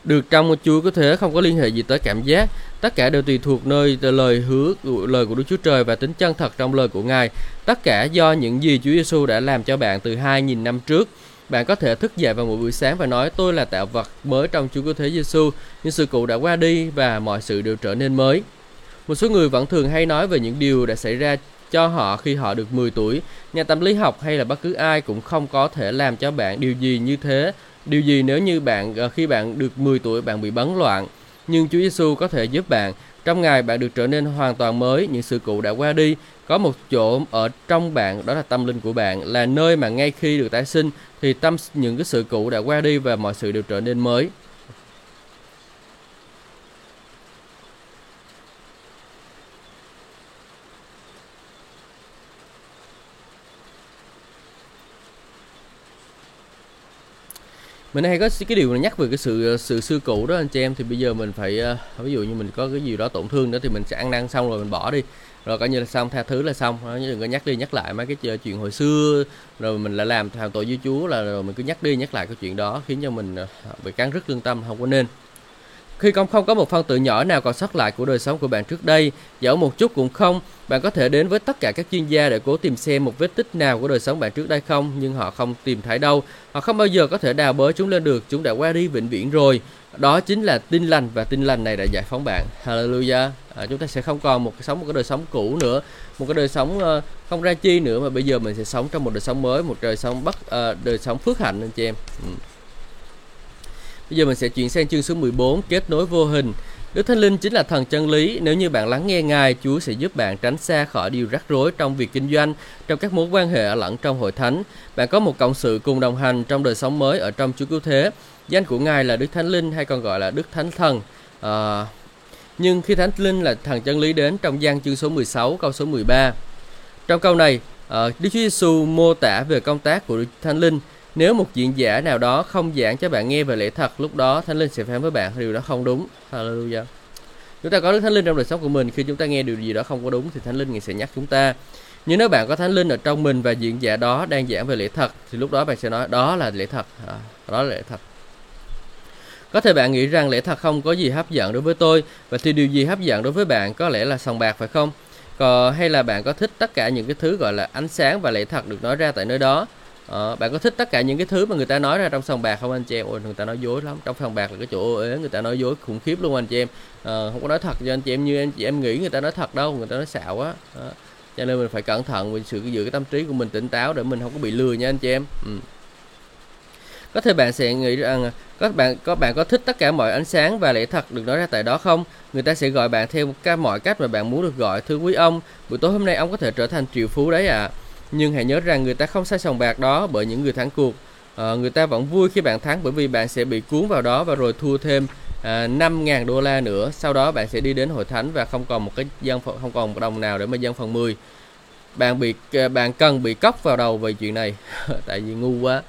A: Được trong một Chúa có thể không có liên hệ gì tới cảm giác tất cả đều tùy thuộc nơi lời hứa lời của Đức Chúa Trời và tính chân thật trong lời của Ngài tất cả do những gì Chúa Giêsu đã làm cho bạn từ 2.000 năm trước bạn có thể thức dậy vào một buổi sáng và nói tôi là tạo vật mới trong Chúa Cứu Thế Giêsu, nhưng sự cũ đã qua đi và mọi sự đều trở nên mới. Một số người vẫn thường hay nói về những điều đã xảy ra cho họ khi họ được 10 tuổi. Nhà tâm lý học hay là bất cứ ai cũng không có thể làm cho bạn điều gì như thế. Điều gì nếu như bạn ờ, khi bạn được 10 tuổi bạn bị bấn loạn. Nhưng Chúa Giêsu có thể giúp bạn. Trong Ngài bạn được trở nên hoàn toàn mới, những sự cũ đã qua đi. Có một chỗ ở trong bạn đó là tâm linh của bạn, là nơi mà ngay khi được tái sinh thì tâm những cái sự cũ đã qua đi và mọi sự đều trở nên mới mình hay có cái điều nhắc về cái sự ờ, sự xưa cũ đó anh chị em thì bây giờ mình phải ờ, ví dụ như mình có cái gì đó tổn thương đó thì mình sẽ ăn năn xong rồi mình bỏ đi. Rồi coi như là xong tha thứ là xong. Ờ, đó, đừng có nhắc đi nhắc lại mấy cái chuyện hồi xưa. Rồi mình lại làm thằng tội với Chúa là rồi mình cứ nhắc đi nhắc lại cái chuyện đó khiến cho mình bị cắn rứt lương tâm không có nên khi không không có một phân tử nhỏ nào còn sót lại của đời sống của bạn trước đây, dẫu một chút cũng không, bạn có thể đến với tất cả các chuyên gia để cố tìm xem một vết tích nào của đời sống bạn trước đây không, nhưng họ không tìm thấy đâu. Họ không bao giờ có thể đào bới chúng lên được, chúng đã qua đi vĩnh viễn rồi. Đó chính là tin lành và tin lành này đã giải phóng bạn. Hallelujah. À, chúng ta sẽ không còn một cái sống một cái đời sống cũ nữa, một cái đời sống uh, không ra chi nữa mà bây giờ mình sẽ sống trong một đời sống mới, một đời sống bất uh, đời sống phước hạnh anh chị em. Ừ. Bây giờ mình sẽ chuyển sang chương số 14 kết nối vô hình. Đức Thánh Linh chính là thần chân lý. Nếu như bạn lắng nghe Ngài, Chúa sẽ giúp bạn tránh xa khỏi điều rắc rối trong việc kinh doanh, trong các mối quan hệ lẫn trong hội thánh. Bạn có một cộng sự cùng đồng hành trong đời sống mới ở trong Chúa Cứu Thế. Danh của Ngài là Đức Thánh Linh hay còn gọi là Đức Thánh Thần. À, nhưng khi Thánh Linh là thần chân lý đến trong gian chương số 16 câu số 13. Trong câu này, à, Đức Chúa Giêsu mô tả về công tác của Đức Thánh Linh nếu một diễn giả nào đó không giảng cho bạn nghe về lẽ thật, lúc đó Thánh Linh sẽ phán với bạn điều đó không đúng. Hallelujah. Chúng ta có Đức Thánh Linh trong đời sống của mình, khi chúng ta nghe điều gì đó không có đúng thì Thánh Linh sẽ nhắc chúng ta. Nhưng nếu bạn có Thánh Linh ở trong mình và diễn giả đó đang giảng về lẽ thật thì lúc đó bạn sẽ nói đó là lẽ thật, à, đó là lẽ thật. Có thể bạn nghĩ rằng lẽ thật không có gì hấp dẫn đối với tôi và thì điều gì hấp dẫn đối với bạn có lẽ là sòng bạc phải không? Còn hay là bạn có thích tất cả những cái thứ gọi là ánh sáng và lẽ thật được nói ra tại nơi đó? Ờ, bạn có thích tất cả những cái thứ mà người ta nói ra trong sòng bạc không anh chị em? Ôi, người ta nói dối lắm. Trong sòng bạc là cái chỗ ế người ta nói dối khủng khiếp luôn anh chị em. Ờ, không có nói thật cho anh chị em như anh chị em nghĩ người ta nói thật đâu, người ta nói xạo á. Cho nên mình phải cẩn thận mình sự giữ cái tâm trí của mình tỉnh táo để mình không có bị lừa nha anh chị em. Ừ. Có thể bạn sẽ nghĩ rằng các bạn có bạn có thích tất cả mọi ánh sáng và lẽ thật được nói ra tại đó không? Người ta sẽ gọi bạn theo các mọi cách mà bạn muốn được gọi. Thưa quý ông, buổi tối hôm nay ông có thể trở thành triệu phú đấy ạ. À nhưng hãy nhớ rằng người ta không sai sòng bạc đó bởi những người thắng cuộc. À, người ta vẫn vui khi bạn thắng bởi vì bạn sẽ bị cuốn vào đó và rồi thua thêm ờ, à, 5.000 đô la nữa. Sau đó bạn sẽ đi đến hội thánh và không còn một cái dân không còn một đồng nào để mà dân phần 10 bạn bị ờ, bạn cần bị cốc vào đầu về chuyện này. [laughs] Tại vì ngu quá.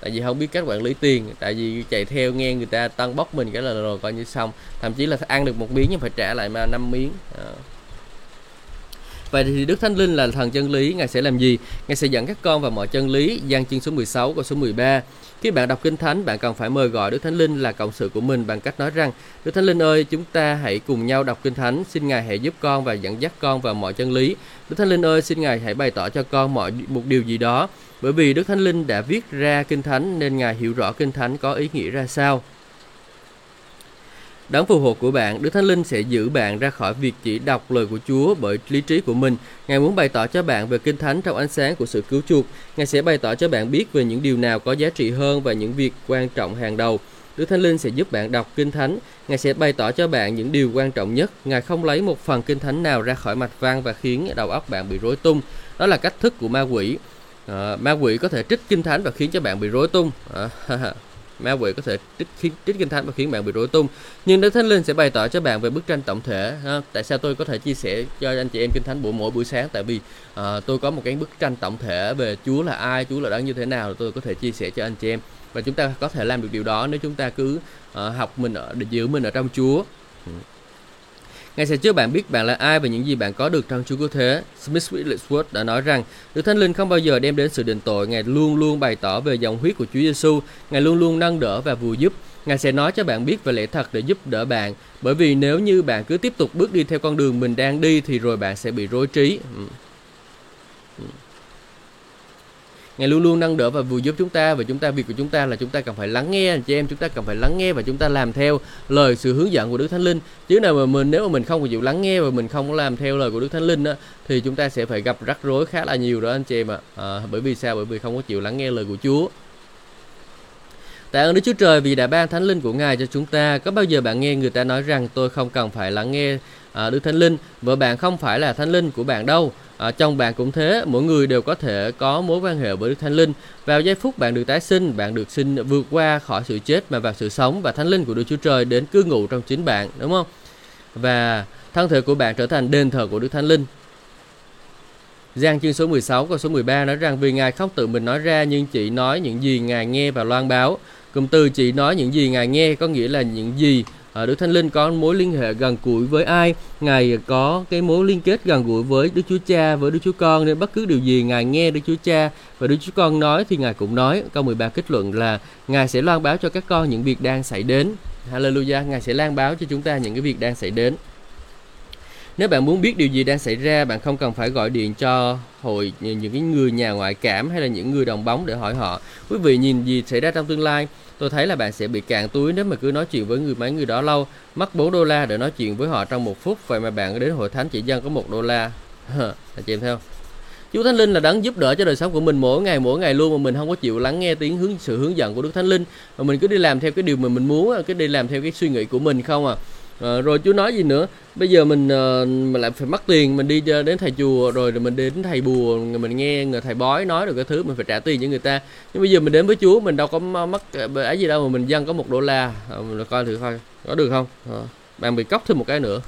A: Tại vì không biết cách quản lý tiền. Tại vì chạy theo nghe người ta tăng bốc mình cái là rồi coi như xong. Thậm chí là ăn được một miếng nhưng phải trả lại mà năm miếng. À. Vậy thì Đức Thánh Linh là thần chân lý, Ngài sẽ làm gì? Ngài sẽ dẫn các con vào mọi chân lý, gian chương số 16 câu số 13. Khi bạn đọc Kinh Thánh, bạn cần phải mời gọi Đức Thánh Linh là cộng sự của mình bằng cách nói rằng Đức Thánh Linh ơi, chúng ta hãy cùng nhau đọc Kinh Thánh, xin Ngài hãy giúp con và dẫn dắt con vào mọi chân lý. Đức Thánh Linh ơi, xin Ngài hãy bày tỏ cho con mọi một điều gì đó, bởi vì Đức Thánh Linh đã viết ra Kinh Thánh nên Ngài hiểu rõ Kinh Thánh có ý nghĩa ra sao. Đấng phù hộ của bạn, Đức Thánh Linh sẽ giữ bạn ra khỏi việc chỉ đọc lời của Chúa bởi lý trí của mình. Ngài muốn bày tỏ cho bạn về Kinh Thánh trong ánh sáng của sự cứu chuộc. Ngài sẽ bày tỏ cho bạn biết về những điều nào có giá trị hơn và những việc quan trọng hàng đầu. Đức Thánh Linh sẽ giúp bạn đọc Kinh Thánh. Ngài sẽ bày tỏ cho bạn những điều quan trọng nhất. Ngài không lấy một phần Kinh Thánh nào ra khỏi mạch văn và khiến đầu óc bạn bị rối tung. Đó là cách thức của ma quỷ. À, ma quỷ có thể trích Kinh Thánh và khiến cho bạn bị rối tung. À, ma quỷ có thể trích, khiến trích kinh thánh và khiến bạn bị rối tung. Nhưng đức thánh linh sẽ bày tỏ cho bạn về bức tranh tổng thể ha. tại sao tôi có thể chia sẻ cho anh chị em kinh thánh buổi mỗi buổi sáng? Tại vì uh, tôi có một cái bức tranh tổng thể về chúa là ai chúa là đáng như thế nào tôi có thể chia sẻ cho anh chị em. Và chúng ta có thể làm được điều đó nếu chúng ta cứ uh, học mình ở giữ mình ở trong chúa. Ừ. Ngày Ngài sẽ cho bạn biết bạn là ai và những gì bạn có được trong Chúa Cứu Thế. Smith Wigglesworth đã nói rằng, Đức Thánh Linh không bao giờ đem đến sự định tội, Ngài luôn luôn bày tỏ về dòng huyết của Chúa Giêsu, Ngài luôn luôn nâng đỡ và vùi giúp. Ngài sẽ nói cho bạn biết về lẽ thật để giúp đỡ bạn, bởi vì nếu như bạn cứ tiếp tục bước đi theo con đường mình đang đi thì rồi bạn sẽ bị rối trí. Ừ. Ừ. Ngài luôn luôn nâng đỡ và vừa giúp chúng ta và chúng ta việc của chúng ta là chúng ta cần phải lắng nghe anh chị em. Chúng ta cần phải lắng nghe và chúng ta làm theo lời sự hướng dẫn của Đức Thánh Linh. Chứ nào mà mình nếu mà mình không chịu lắng nghe và mình không có làm theo lời của Đức Thánh Linh á thì chúng ta sẽ phải gặp rắc rối khá là nhiều đó anh chị em ạ. À, bởi vì sao? Bởi vì không có chịu lắng nghe lời của Chúa. Tạ ơn Đức Chúa Trời vì đã ban Thánh Linh của Ngài cho chúng ta. Có bao giờ bạn nghe người ta nói rằng tôi không cần phải lắng nghe à, Đức Thánh Linh, vợ bạn không phải là Thánh Linh của bạn đâu. À, trong bạn cũng thế, mỗi người đều có thể có mối quan hệ với Đức Thánh Linh. Vào giây phút bạn được tái sinh, bạn được sinh vượt qua khỏi sự chết mà vào sự sống và Thánh Linh của Đức Chúa Trời đến cư ngụ trong chính bạn, đúng không? Và thân thể của bạn trở thành đền thờ của Đức Thánh Linh. Giang chương số 16 câu số 13 nói rằng vì Ngài không tự mình nói ra nhưng chỉ nói những gì Ngài nghe và loan báo. Cụm từ chỉ nói những gì Ngài nghe có nghĩa là những gì à, Đức Thánh Linh có mối liên hệ gần gũi với ai Ngài có cái mối liên kết gần gũi với Đức Chúa Cha với Đức Chúa Con nên bất cứ điều gì Ngài nghe Đức Chúa Cha và Đức Chúa Con nói thì Ngài cũng nói câu 13 kết luận là Ngài sẽ loan báo cho các con những việc đang xảy đến Hallelujah Ngài sẽ loan báo cho chúng ta những cái việc đang xảy đến nếu bạn muốn biết điều gì đang xảy ra, bạn không cần phải gọi điện cho hội những cái người nhà ngoại cảm hay là những người đồng bóng để hỏi họ. Quý vị nhìn gì xảy ra trong tương lai? Tôi thấy là bạn sẽ bị cạn túi nếu mà cứ nói chuyện với người mấy người đó lâu. Mất 4 đô la để nói chuyện với họ trong một phút, vậy mà bạn đến hội thánh chỉ dân có một đô la. [laughs] Là chị em theo? Chúa Thánh Linh là đấng giúp đỡ cho đời sống của mình mỗi ngày mỗi ngày luôn mà mình không có chịu lắng nghe tiếng hướng sự hướng dẫn của Đức Thánh Linh mà mình cứ đi làm theo cái điều mà mình muốn, cứ đi làm theo cái suy nghĩ của mình không à à, rồi chú nói gì nữa? Bây giờ mình uh, mình lại phải mất tiền mình đi ờ, đến thầy chùa rồi mình đến thầy bùa mình nghe người thầy bói nói được cái thứ mình phải trả tiền cho người ta. Nhưng bây giờ mình đến với chúa mình đâu có mất cái gì đâu mà mình dâng có một đô la. À, mình coi thử coi có được không? À, bạn bị cóc thêm một cái nữa.